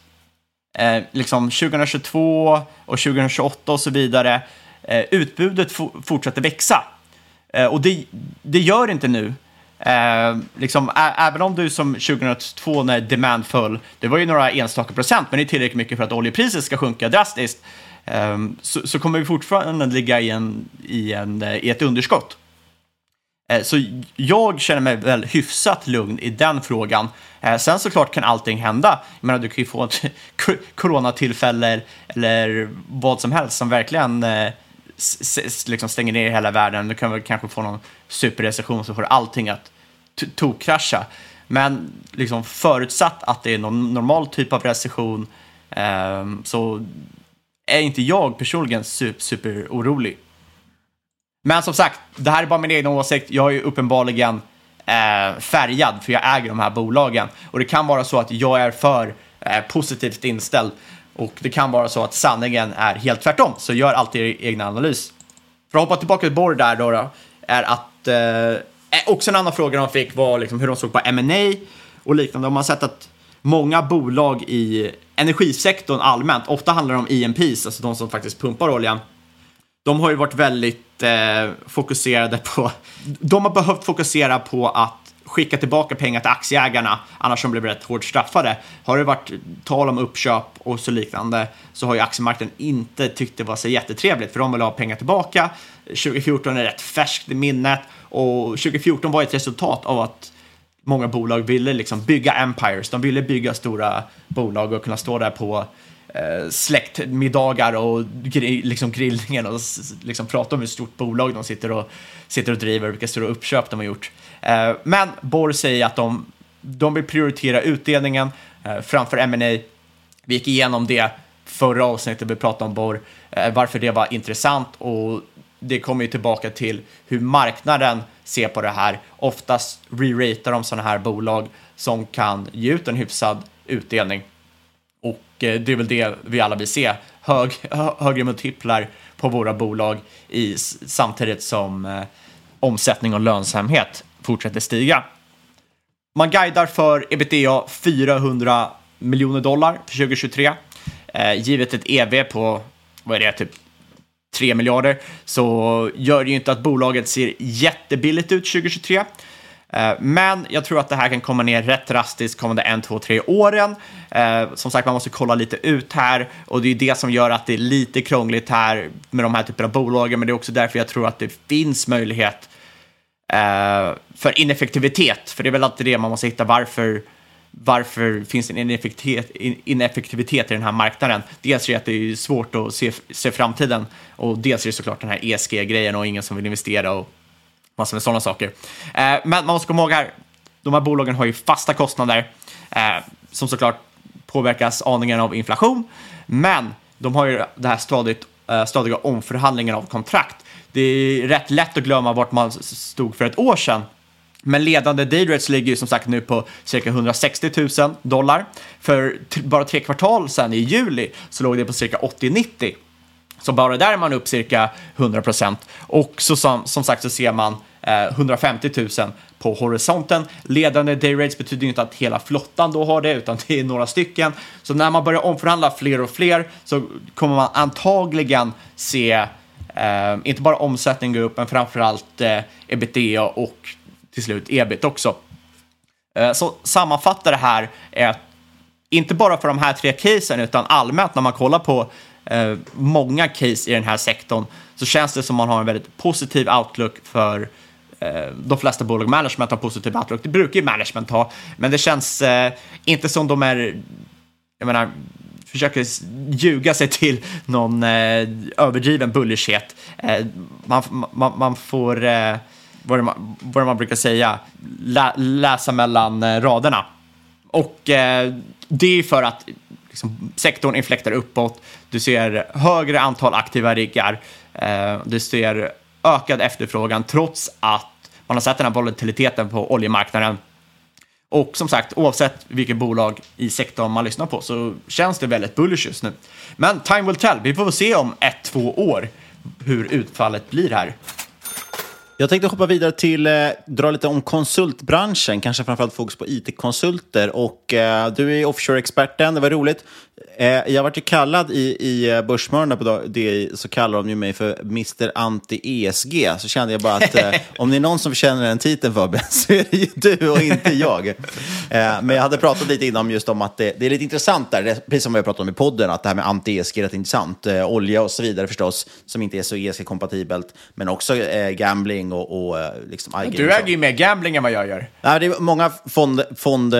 eh, liksom 2022 och 2028 och så vidare, eh, utbudet fortsätter växa. Eh, och det, det gör inte nu. Eh, liksom, även om du som 2002 när demand föll, det var ju några enstaka procent, men det är tillräckligt mycket för att oljepriset ska sjunka drastiskt, Ehm, så, så, kommer vi fortfarande ligga i, en, i, en, eh, i ett underskott. Eh, så jag känner mig väl hyfsat lugn i den frågan. Eh, sen såklart kan allting hända. Jag menar, du kan ju få ett coronatillfälle eller vad som helst som verkligen liksom stänger ner hela världen. Du kan väl kanske få någon superrecession så får allting att tokkrascha. Men liksom förutsatt att det är någon normal typ av recession ehm, så är inte jag personligen super, super orolig. Men som sagt, det här är bara min egen åsikt. Jag är ju uppenbarligen eh, färgad för jag äger de här bolagen. Och det kan vara så att jag är för eh, positivt inställd och det kan vara så att sanningen är helt tvärtom. Så gör alltid er egna analys. För att hoppa tillbaka till Borg där då, då, är att eh, eh, också en annan fråga de fick var liksom hur de såg på M&A och liknande. De har sett att många bolag i energisektorn allmänt, ofta handlar det om EMPs, alltså de som faktiskt pumpar oljan, de har ju varit väldigt eh, fokuserade på, de har behövt fokusera på att skicka tillbaka pengar till aktieägarna, annars de blivit rätt hårt straffade. Har det varit tal om uppköp och så liknande så har ju aktiemarknaden inte tyckt det var så jättetrevligt för de vill ha pengar tillbaka. 2014 är rätt färskt i minnet och 2014 var ett resultat av att många bolag ville liksom bygga empires. De ville bygga stora bolag och kunna stå där på eh, släktmiddagar och gri liksom grillningen och liksom prata om hur stort bolag de sitter och, sitter och driver, vilka stora uppköp de har gjort. Eh, men Borr säger att de, de vill prioritera utdelningen eh, framför M&A. Vi gick igenom det förra avsnittet, vi pratade om Borr, eh, varför det var intressant och det kommer ju tillbaka till hur marknaden ser på det här. Oftast re-ratar de sådana här bolag som kan ge ut en hyfsad utdelning. Och eh, det är väl det vi alla vill se. Hög, högre multiplar på våra bolag i, samtidigt som eh, omsättning och lönsamhet fortsätter stiga. Man guidar för ebitda 400 miljoner dollar för 2023. Eh, givet ett EV på, vad är det, typ 3 miljarder, så gör det ju inte att bolaget ser jättebilligt ut 2023. Eh, men jag tror att det här kan komma ner rätt drastiskt kommande en, två, tre åren. Eh, som sagt, man måste kolla lite ut här och det är det som gör att det är lite krångligt här med de här typerna av bolagen. Men det är också därför jag tror att det finns möjlighet eh, för ineffektivitet. För det är väl alltid det man måste hitta varför varför finns det en ineffektivitet, ineffektivitet i den här marknaden? Dels är det att det är svårt att se, se framtiden och dels är det såklart den här ESG-grejen och ingen som vill investera och massor med sådana saker. Eh, men man måste komma ihåg här, de här bolagen har ju fasta kostnader eh, som såklart påverkas aningen av inflation, men de har ju det här stadigt, eh, stadiga omförhandlingen av kontrakt. Det är rätt lätt att glömma vart man stod för ett år sedan men ledande dayrates ligger ju som sagt nu på cirka 160 000 dollar. För bara tre kvartal sedan i juli så låg det på cirka 80-90. Så bara där är man upp cirka 100 procent. Och så som, som sagt så ser man eh, 150 000 på horisonten. Ledande dayrates betyder ju inte att hela flottan då har det, utan det är några stycken. Så när man börjar omförhandla fler och fler så kommer man antagligen se eh, inte bara omsättning gå upp, men framförallt eh, ebitda och till slut ebit också. Eh, så sammanfatta det här är inte bara för de här tre casen utan allmänt när man kollar på eh, många case i den här sektorn så känns det som man har en väldigt positiv outlook för de flesta bolag. Management har positiv outlook. Det brukar ju management ha, men det känns inte som de är, jag menar, försöker ljuga sig till någon överdriven bullishhet. man, man, man får vad, det man, vad det man brukar säga, lä, läsa mellan eh, raderna. Och eh, det är för att liksom, sektorn inflektar uppåt, du ser högre antal aktiva riggar, eh, du ser ökad efterfrågan trots att man har sett den här volatiliteten på oljemarknaden. Och som sagt, oavsett vilket bolag i sektorn man lyssnar på så känns det väldigt bullish just nu. Men time will tell. Vi får se om ett, två år hur utfallet blir här. Jag tänkte hoppa vidare till, eh, dra lite om konsultbranschen, kanske framförallt fokus på it-konsulter. Och eh, du är offshore-experten, det var roligt. Eh, jag vart ju kallad i, i eh, Börsmorgon på det, så kallar de ju mig för Mr Anti-ESG. Så kände jag bara att eh, om det är någon som förtjänar den titeln Fabian, så är det ju du och inte jag. Eh, men jag hade pratat lite innan just om att det, det, är lite intressant där, det, precis som vi har pratat om i podden, att det här med anti-ESG är rätt intressant. Eh, olja och så vidare förstås, som inte är så ESG-kompatibelt, men också eh, gambling och, och liksom Du äger ju mer gambling än vad jag gör. Nej, det är många fond, fond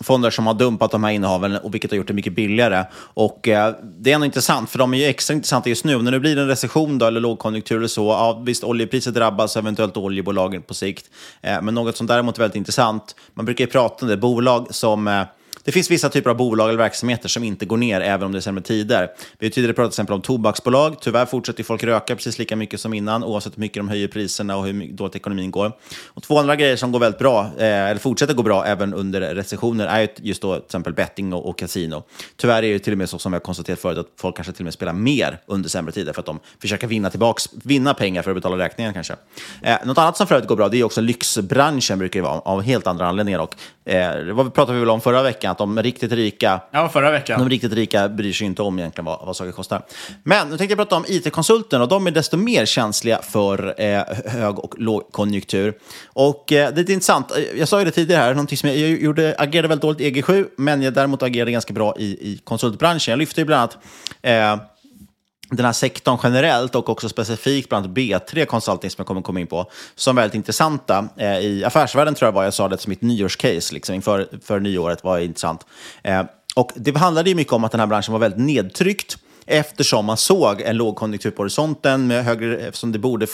fonder som har dumpat de här innehaven och vilket har gjort det mycket billigare. Och eh, Det är ändå intressant, för de är ju extra intressanta just nu. När det blir en recession då, eller lågkonjunktur eller så, ja, visst oljepriset drabbas, eventuellt oljebolagen på sikt. Eh, men något som däremot är väldigt intressant, man brukar ju prata om det, bolag som eh, det finns vissa typer av bolag eller verksamheter som inte går ner även om det är sämre tider. Vi har tidigare pratat till exempel om tobaksbolag. Tyvärr fortsätter folk röka precis lika mycket som innan oavsett hur mycket de höjer priserna och hur dåligt ekonomin går. Och två andra grejer som går väldigt bra, eh, eller fortsätter gå bra även under recessioner, är just då till exempel betting och, och kasino. Tyvärr är det till och med så som vi har konstaterat förut att folk kanske till och med spelar mer under sämre tider för att de försöker vinna, tillbaks, vinna pengar för att betala räkningen kanske. Eh, något annat som för övrigt går bra det är också lyxbranschen brukar det vara av helt andra anledningar. Och, eh, vad pratade vi väl om förra veckan? Att de riktigt rika Ja, förra veckan. de riktigt rika bryr sig inte om egentligen vad, vad saker kostar. Men nu tänkte jag prata om it-konsulterna och de är desto mer känsliga för eh, hög och lågkonjunktur. Och eh, det är intressant, jag sa ju det tidigare här, någonting som jag, jag gjorde, agerade väldigt dåligt i EG7, men jag däremot agerade ganska bra i, i konsultbranschen. Jag lyfte ju bland annat eh, den här sektorn generellt och också specifikt bland B3 Consulting som jag kommer komma in på, som är väldigt intressanta. Eh, I affärsvärlden tror jag var jag sa det som mitt nyårscase, liksom, inför för nyåret var intressant. Eh, och det handlade ju mycket om att den här branschen var väldigt nedtryckt eftersom man såg en lågkonjunktur på horisonten, med högre, eftersom det borde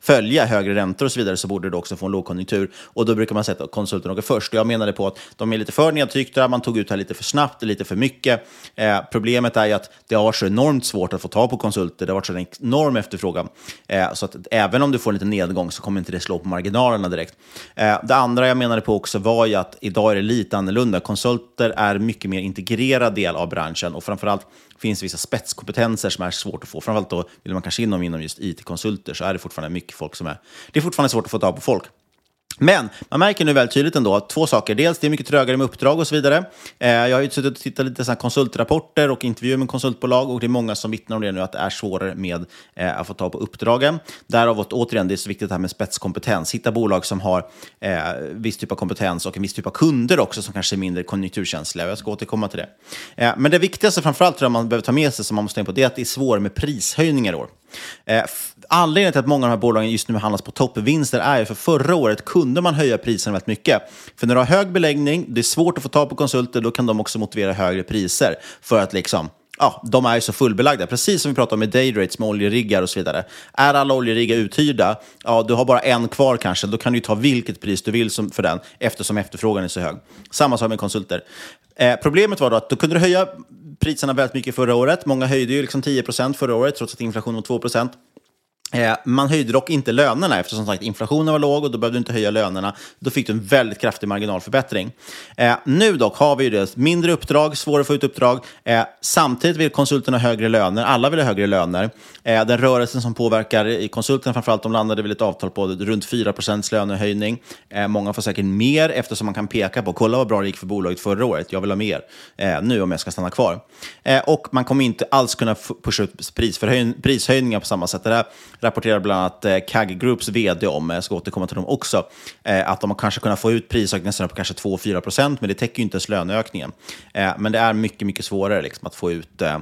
följa högre räntor och så vidare, så borde det också få en lågkonjunktur. Och då brukar man sätta konsulten åker först. Och jag menade på att de är lite för nedtryckta, man tog ut det här lite för snabbt, lite för mycket. Eh, problemet är ju att det har varit så enormt svårt att få tag på konsulter, det har varit så en enorm efterfrågan. Eh, så att även om du får en liten nedgång så kommer inte det slå på marginalerna direkt. Eh, det andra jag menade på också var ju att idag är det lite annorlunda. Konsulter är mycket mer integrerad del av branschen och framförallt finns vissa spetskompetenser som är svårt att få. Framförallt då vill man kanske inom, inom just it-konsulter så är det fortfarande mycket folk som är... Det är fortfarande svårt att få tag på folk. Men man märker nu väldigt tydligt ändå två saker. Dels det är mycket trögare med uppdrag och så vidare. Eh, jag har ju suttit och tittat lite så konsultrapporter och intervjuer med konsultbolag och det är många som vittnar om det nu att det är svårare med eh, att få tag på uppdragen. Därav att återigen, det är så viktigt det här med spetskompetens. Hitta bolag som har eh, viss typ av kompetens och en viss typ av kunder också som kanske är mindre konjunkturkänsliga. Jag ska återkomma till det. Eh, men det viktigaste framförallt tror jag man behöver ta med sig som man måste tänka på det är att det är svårare med prishöjningar i år. Eh, Anledningen till att många av de här bolagen just nu handlas på toppvinster är ju för förra året kunde man höja priserna väldigt mycket. För när du har hög beläggning, det är svårt att få tag på konsulter, då kan de också motivera högre priser för att liksom ja, de är så fullbelagda. Precis som vi pratade om med dayrates med oljeriggar och så vidare. Är alla oljeriggar uthyrda, ja, du har bara en kvar kanske, då kan du ta vilket pris du vill för den eftersom efterfrågan är så hög. Samma sak med konsulter. Eh, problemet var då att då kunde du höja priserna väldigt mycket förra året. Många höjde ju liksom 10 förra året trots att inflationen var 2%. Eh, man höjde dock inte lönerna eftersom som sagt, inflationen var låg och då behövde du inte höja lönerna. Då fick du en väldigt kraftig marginalförbättring. Eh, nu dock har vi ju det, mindre uppdrag, svårare att få ut uppdrag. Eh, samtidigt vill konsulterna ha högre löner. Alla vill ha högre löner. Eh, den rörelsen som påverkar konsulterna framförallt, de landade väl ett avtal på runt 4 lönehöjning. Eh, många får säkert mer eftersom man kan peka på, kolla vad bra det gick för bolaget förra året, jag vill ha mer eh, nu om jag ska stanna kvar. och man kommer inte alls kunna pusha ut prishöjningar på samma sätt. Det där rapporterar bland annat eh, CAG Groups vd om, jag ska återkomma till dem också, eh, att de har kanske kunnat få ut prisökningar på kanske 2-4 procent, men det täcker ju inte ens löneökningen. Eh, men det är mycket, mycket svårare liksom, att få ut eh,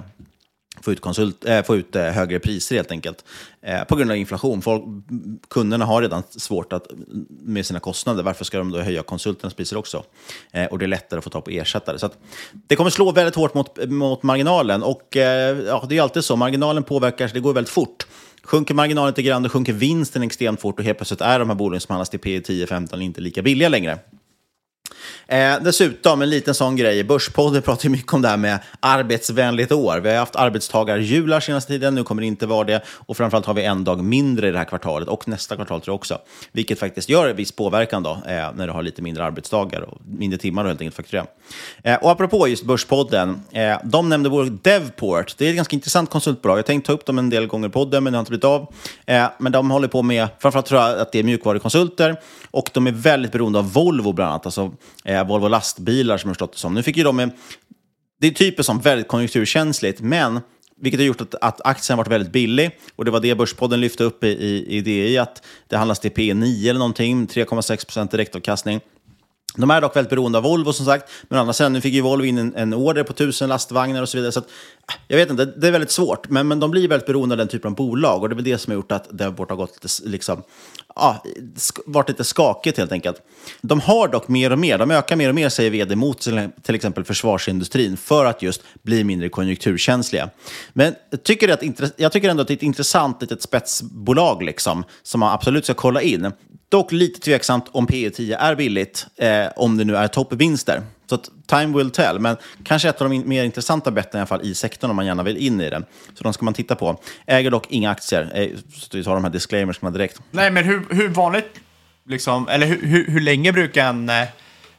få ut, konsult, äh, få ut äh, högre priser helt enkelt. Äh, på grund av inflation. Folk, kunderna har redan svårt att, med sina kostnader. Varför ska de då höja konsulternas priser också? och det är lättare att få tag på ersättare. Så det kommer slå väldigt hårt mot, mot marginalen. Och ja, det är alltid så, marginalen påverkas, det går väldigt fort. Sjunker marginalen lite grann, då sjunker vinsten extremt fort och helt plötsligt är de här bolagen som handlas till P 10-15 inte lika billiga längre. Eh, dessutom, en liten sån grej. Börspodden pratar ju mycket om det här med arbetsvänligt år. Vi har haft arbetstagarjular senaste tiden, nu kommer det inte vara det. Och framförallt har vi en dag mindre i det här kvartalet och nästa kvartal tror jag också. Vilket faktiskt gör en viss påverkan då, eh, när du har lite mindre arbetsdagar och mindre timmar och helt enkelt fakturera. Eh, och apropå just Börspodden, eh, de nämnde bolaget Devport. Det är ett ganska intressant konsultbolag. Jag tänkte ta upp dem en del gånger i podden, men det har inte blivit av. Eh, men de håller på med, framförallt tror jag att det är mjukvarukonsulter och de är väldigt beroende av Volvo bland annat. Alltså, eh, Volvo lastbilar som jag förstått det som. Nu fick ju de det är typiskt som väldigt konjunkturkänsligt, men vilket har gjort att, att aktien varit väldigt billig. Och det var det Börspodden lyfte upp i, i, i DI, att det handlas till P9 eller någonting, 3,6% direktavkastning. De är dock väldigt beroende av Volvo som sagt, men å andra sidan nu fick ju Volvo in en, en order på tusen lastvagnar och så vidare. Så att, ah, jag vet inte, det är väldigt svårt, men, men de blir väldigt beroende av den typen av bolag och det är väl det som har gjort att det har gått lite, liksom, ja, varit lite skakigt helt enkelt. De har dock mer och mer, de ökar mer och mer säger vd mot till exempel försvarsindustrin för att just bli mindre konjunkturkänsliga. Men jag tycker, att, jag tycker ändå att det är ett intressant litet spetsbolag liksom, som man absolut ska kolla in. Dock lite tveksamt om P 10 är billigt, eh, om det nu är toppvinster. Så att time will tell, men kanske ett av de mer intressanta betten i alla fall i sektorn om man gärna vill in i den. Så de ska man titta på. Äger dock inga aktier, eh, så vi tar de här disclaimersna direkt. Nej, men hur, hur vanligt, liksom, eller hur, hur, hur länge brukar en, eh,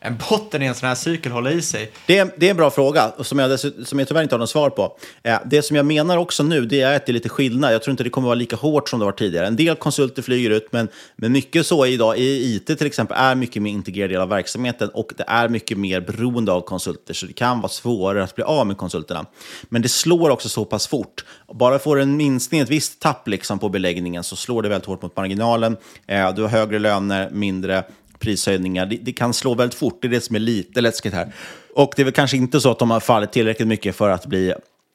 en botten i en sån här cykel hålla i sig? Det är, det är en bra fråga som jag, som jag tyvärr inte har något svar på. Eh, det som jag menar också nu det är att det är lite skillnad. Jag tror inte det kommer vara lika hårt som det var tidigare. En del konsulter flyger ut, men, men mycket så idag i IT till exempel är mycket mer integrerad del av verksamheten och det är mycket mer beroende av konsulter, så det kan vara svårare att bli av med konsulterna. Men det slår också så pass fort. Bara får en minskning, ett visst tapp liksom på beläggningen, så slår det väldigt hårt mot marginalen. Eh, du har högre löner, mindre prishöjningar. Det, det, kan slå väldigt fort, det är det som är lite läskigt här. Och det är väl kanske inte så att de har fallit tillräckligt mycket för att bli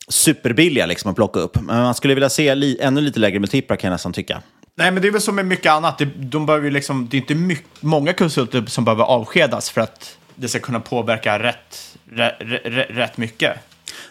superbilliga liksom, att plocka upp. Men man skulle vilja se li, ännu lite lägre multiplar kan jag nästan tycka. Nej, men det är väl som med mycket annat. Det, de behöver liksom, det är inte mycket, många konsulter som behöver avskedas för att det ska kunna påverka rätt, rätt, rätt mycket.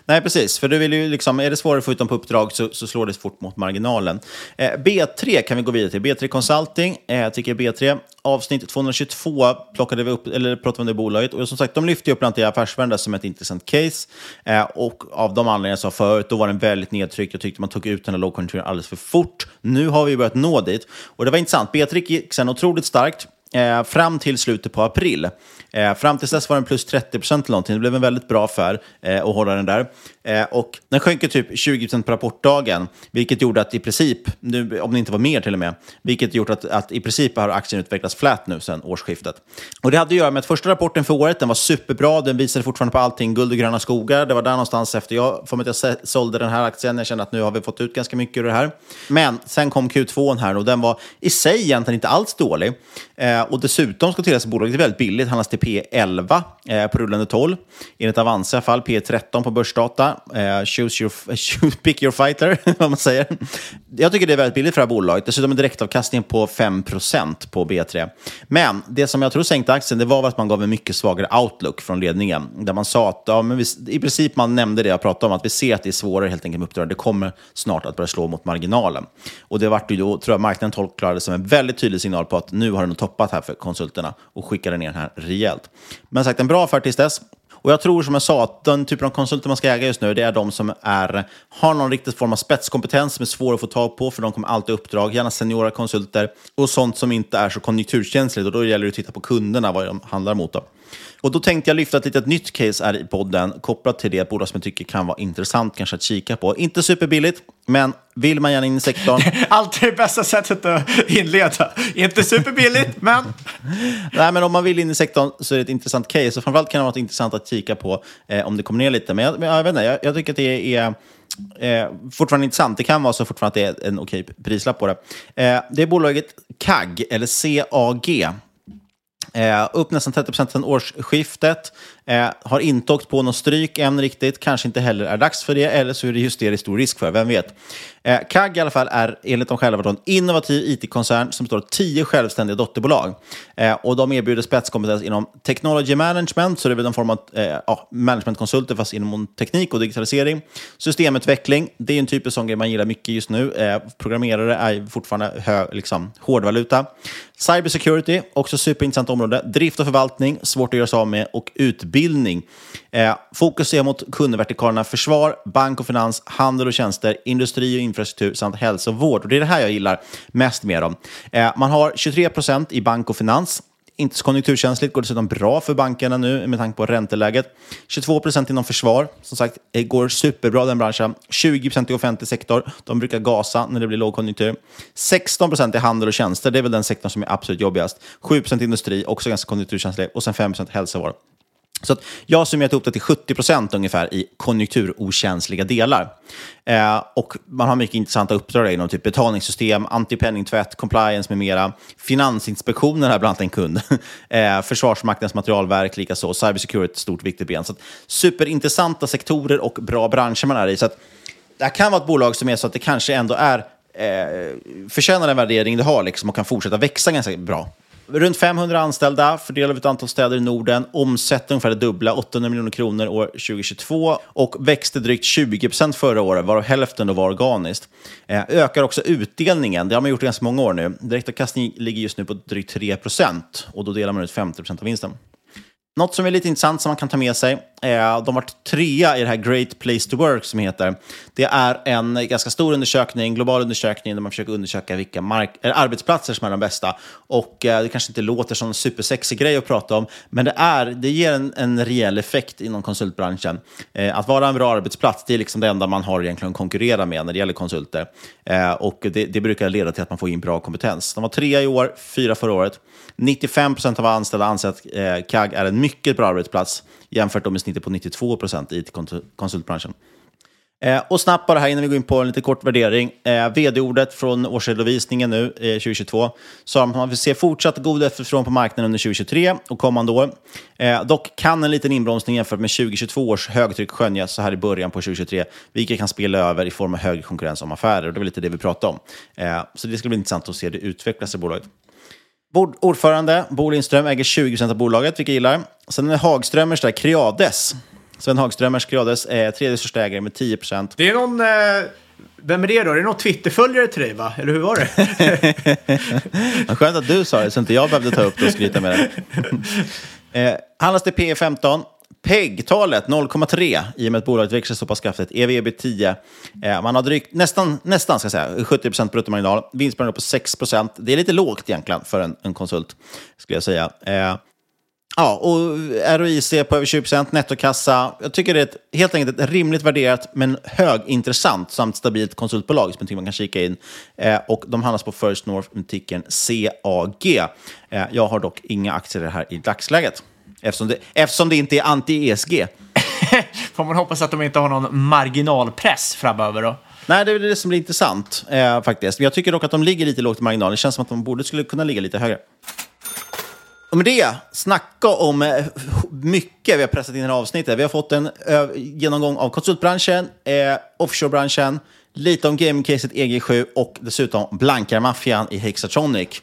Nej, precis. För du vill ju liksom, är det svårare att få ut dem på uppdrag så, så slår det fort mot marginalen. Eh, B3 kan vi gå vidare till. B3 Consulting, eh, tycker B3. Avsnitt 222 plockade vi upp, eller pratade vi om det bolaget. Och som sagt, de lyfte upp bland annat Affärsvärlden som ett intressant case. Eh, och av de anledningar jag sa förut, då var den väldigt nedtryckt. Jag tyckte man tog ut den här lågkonjunkturen alldeles för fort. Nu har vi börjat nå dit. Och det var intressant. B3 gick sen otroligt starkt. Eh, fram till slutet på april. Eh, fram till dess var den plus 30 procent eller någonting. Det blev en väldigt bra affär eh, att hålla den där. Eh, och den sjönk typ 20 procent på rapportdagen, vilket gjorde att i princip, nu, om det inte var mer till och med, vilket gjort att, att i princip har aktien utvecklats flat nu sedan årsskiftet. Och det hade att göra med att första rapporten för året, den var superbra, den visade fortfarande på allting, guld och gröna skogar. Det var där någonstans efter jag, för att jag sålde den här aktien, jag kände att nu har vi fått ut ganska mycket ur det här. Men sen kom Q2 här och den var i sig egentligen inte alls dålig. Eh, och dessutom ska tilläggas att bolaget är väldigt billigt, handlas till P11 eh, på rullande 12. Enligt Avanza i alla fall, P13 på börsdata. Eh, choose your, choose, pick your fighter, vad man säger. Jag tycker det är väldigt billigt för det här bolaget. Dessutom en direktavkastning på 5% på B3. Men det som jag tror sänkte aktien, det var att man gav en mycket svagare outlook från ledningen. Där man sa att, ja, men vi, i princip man nämnde det jag pratade om, att vi ser att det är svårare helt enkelt med uppdrag. Det kommer snart att börja slå mot marginalen. Och det vart ju då, tror jag marknaden tolkade det som en väldigt tydlig signal på att nu har den toppat här för konsulterna och skickade ner den här rejält. Men sagt, en bra affär tills dess. Och jag tror som jag sa att den typen av konsulter man ska äga just nu, det är de som är, har någon riktig form av spetskompetens som är svår att få tag på, för de kommer alltid uppdrag, gärna seniora konsulter och sånt som inte är så konjunkturkänsligt. Och då gäller det att titta på kunderna, vad de handlar mot. Då. Och då tänkte jag lyfta ett litet nytt case här i podden kopplat till det bolag som jag tycker kan vara intressant kanske att kika på. Inte superbilligt, men vill man gärna in i sektorn... Alltid det bästa sättet att inleda. Inte superbilligt, men... Nej, men om man vill in i sektorn så är det ett intressant case. Och framförallt kan det vara intressant att kika på eh, om det kommer ner lite. Men jag, jag vet inte, jag, jag tycker att det är... Eh, fortfarande intressant. Det kan vara så fortfarande att det är en okej prislapp på det. Eh, det är bolaget CAG, eller CAG. Eh, upp nästan 30 procent sedan årsskiftet. Eh, har inte åkt på någon stryk än riktigt. Kanske inte heller är dags för det, eller så är det just det det är stor risk för. Vem vet? Eh, CAG i alla fall är enligt dem själva en innovativ it-koncern som består av tio självständiga dotterbolag. Eh, och de erbjuder spetskompetens inom technology management, så det är väl en form av eh, ja, managementkonsulter fast inom teknik och digitalisering. Systemutveckling, det är en typ av sån grej man gillar mycket just nu. Eh, programmerare är fortfarande hö, liksom, hårdvaluta. Cybersecurity, också superintressant område. Drift och förvaltning, svårt att göra sig av med. Och utbildning. Eh, fokus är mot kundvertikalerna försvar, bank och finans, handel och tjänster, industri och infrastruktur infrastruktur samt hälsovård. Och det är det här jag gillar mest med dem. Eh, man har 23 procent i bank och finans. Inte så konjunkturkänsligt, går dessutom bra för bankerna nu med tanke på ränteläget. 22 procent inom försvar, som sagt, det går superbra den branschen. 20 procent i offentlig sektor, de brukar gasa när det blir lågkonjunktur. 16 procent i handel och tjänster, det är väl den sektorn som är absolut jobbigast. 7 procent industri, också ganska konjunkturkänslig. Och sen 5 procent hälsovård. Så att jag har summerat ihop det till 70 procent ungefär i konjunkturokänsliga delar. Eh, och man har mycket intressanta uppdrag inom typ betalningssystem, antipenningtvätt, compliance med mera. Finansinspektionen är bland annat en kund. eh, Försvarsmaktens materialverk likaså. Cybersecurity ett stort viktigt ben. Så att, superintressanta sektorer och bra branscher man är i. Så att, det här kan vara ett bolag som är så att det kanske ändå är eh, förtjänar den värdering det har liksom, och kan fortsätta växa ganska bra. Runt 500 anställda, fördelade över ett antal städer i Norden. Omsätter ungefär det dubbla, 800 miljoner kronor år 2022. Och växte drygt 20 procent förra året, varav hälften då var organiskt. Eh, ökar också utdelningen, det har man gjort i ganska många år nu. direktavkastningen ligger just nu på drygt 3 procent. Och då delar man ut 50 procent av vinsten. Något som är lite intressant som man kan ta med sig, eh, de har varit trea i det här Great Place to Work som heter. Det är en ganska stor undersökning, global undersökning, där man försöker undersöka vilka mark äh, arbetsplatser som är de bästa. Och eh, det kanske inte låter som en supersexig grej att prata om, men det, är, det ger en, en rejäl effekt inom konsultbranschen. Eh, att vara en bra arbetsplats, det är liksom det enda man har egentligen att konkurrera med när det gäller konsulter. Eh, och det, det brukar leda till att man får in bra kompetens. De var trea i år, fyra förra året. 95 procent av anställda anser att eh, CAG är en mycket bra arbetsplats jämfört med snittet på 92 procent i konsultbranschen. Eh, och snabbt bara här innan vi går in på en lite kort värdering. Eh, Vd-ordet från årsredovisningen nu, eh, 2022, sa att man vill se fortsatt god efterfrågan på marknaden under 2023 och kommande år. Eh, dock kan en liten inbromsning jämfört med 2022 års högtryck skönjas så här i början på 2023, vilket kan spela över i form av högre konkurrens om affärer. Och det var lite det vi pratade om. Eh, så det ska bli intressant att se det utvecklas i bolaget. Ordförande, Bo Lindström, äger 20 av bolaget, vilket jag gillar. Sen är Hagströmers där, Creades. Sven Hagströmers Creades är tredje största ägare med 10 Det är någon... Eh... Vem är det då? Är det någon Twitterföljare till dig, va? Eller hur var det? Skönt att du sa det, så inte jag behövde ta upp det och skryta med det. eh, handlas det P 15 PEG-talet 0,3 i och med att bolaget växer så pass kraftigt. EV 10. Eh, man har drygt, nästan, nästan ska säga, 70% bruttomarginal. Vinstmarginal på 6% Det är lite lågt egentligen för en, en konsult, skulle jag säga. Eh, ja, och ROIC på över 20% nettokassa. Jag tycker det är ett, helt enkelt ett rimligt värderat men högintressant samt stabilt konsultbolag som jag tycker man kan kika in. Eh, och de handlas på First North med tickern CAG. Eh, jag har dock inga aktier i det här i dagsläget. Eftersom det, eftersom det inte är anti-ESG. Får man hoppas att de inte har någon marginalpress framöver då? Nej, det är det som blir intressant eh, faktiskt. Jag tycker dock att de ligger lite lågt i marginal. Det känns som att de borde skulle kunna ligga lite högre. Och med det, snacka om eh, mycket vi har pressat in i det här avsnittet. Vi har fått en genomgång av konsultbranschen, eh, offshorebranschen, lite om gamingcaset EG7 och dessutom blankarmaffian i Hexatronic.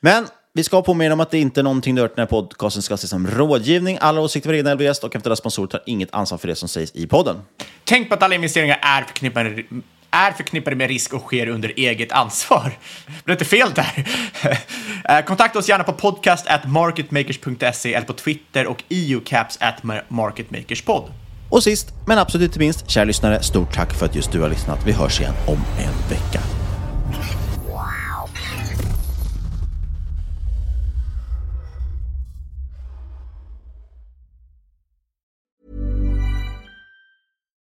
Men vi ska påminna om att det inte är någonting du hört den här podcasten ska ses som rådgivning. Alla åsikter var egna eller gäst och eventuella sponsorer tar inget ansvar för det som sägs i podden. Tänk på att alla investeringar är förknippade är förknippade med risk och sker under eget ansvar. Blev det inte fel där? Eh, kontakta oss gärna på podcast at marketmakers.se eller på Twitter och eucaps at marketmakerspod. Och sist, men absolut inte minst, kära lyssnare, stort tack för att just du har lyssnat. Vi hörs igen om en vecka.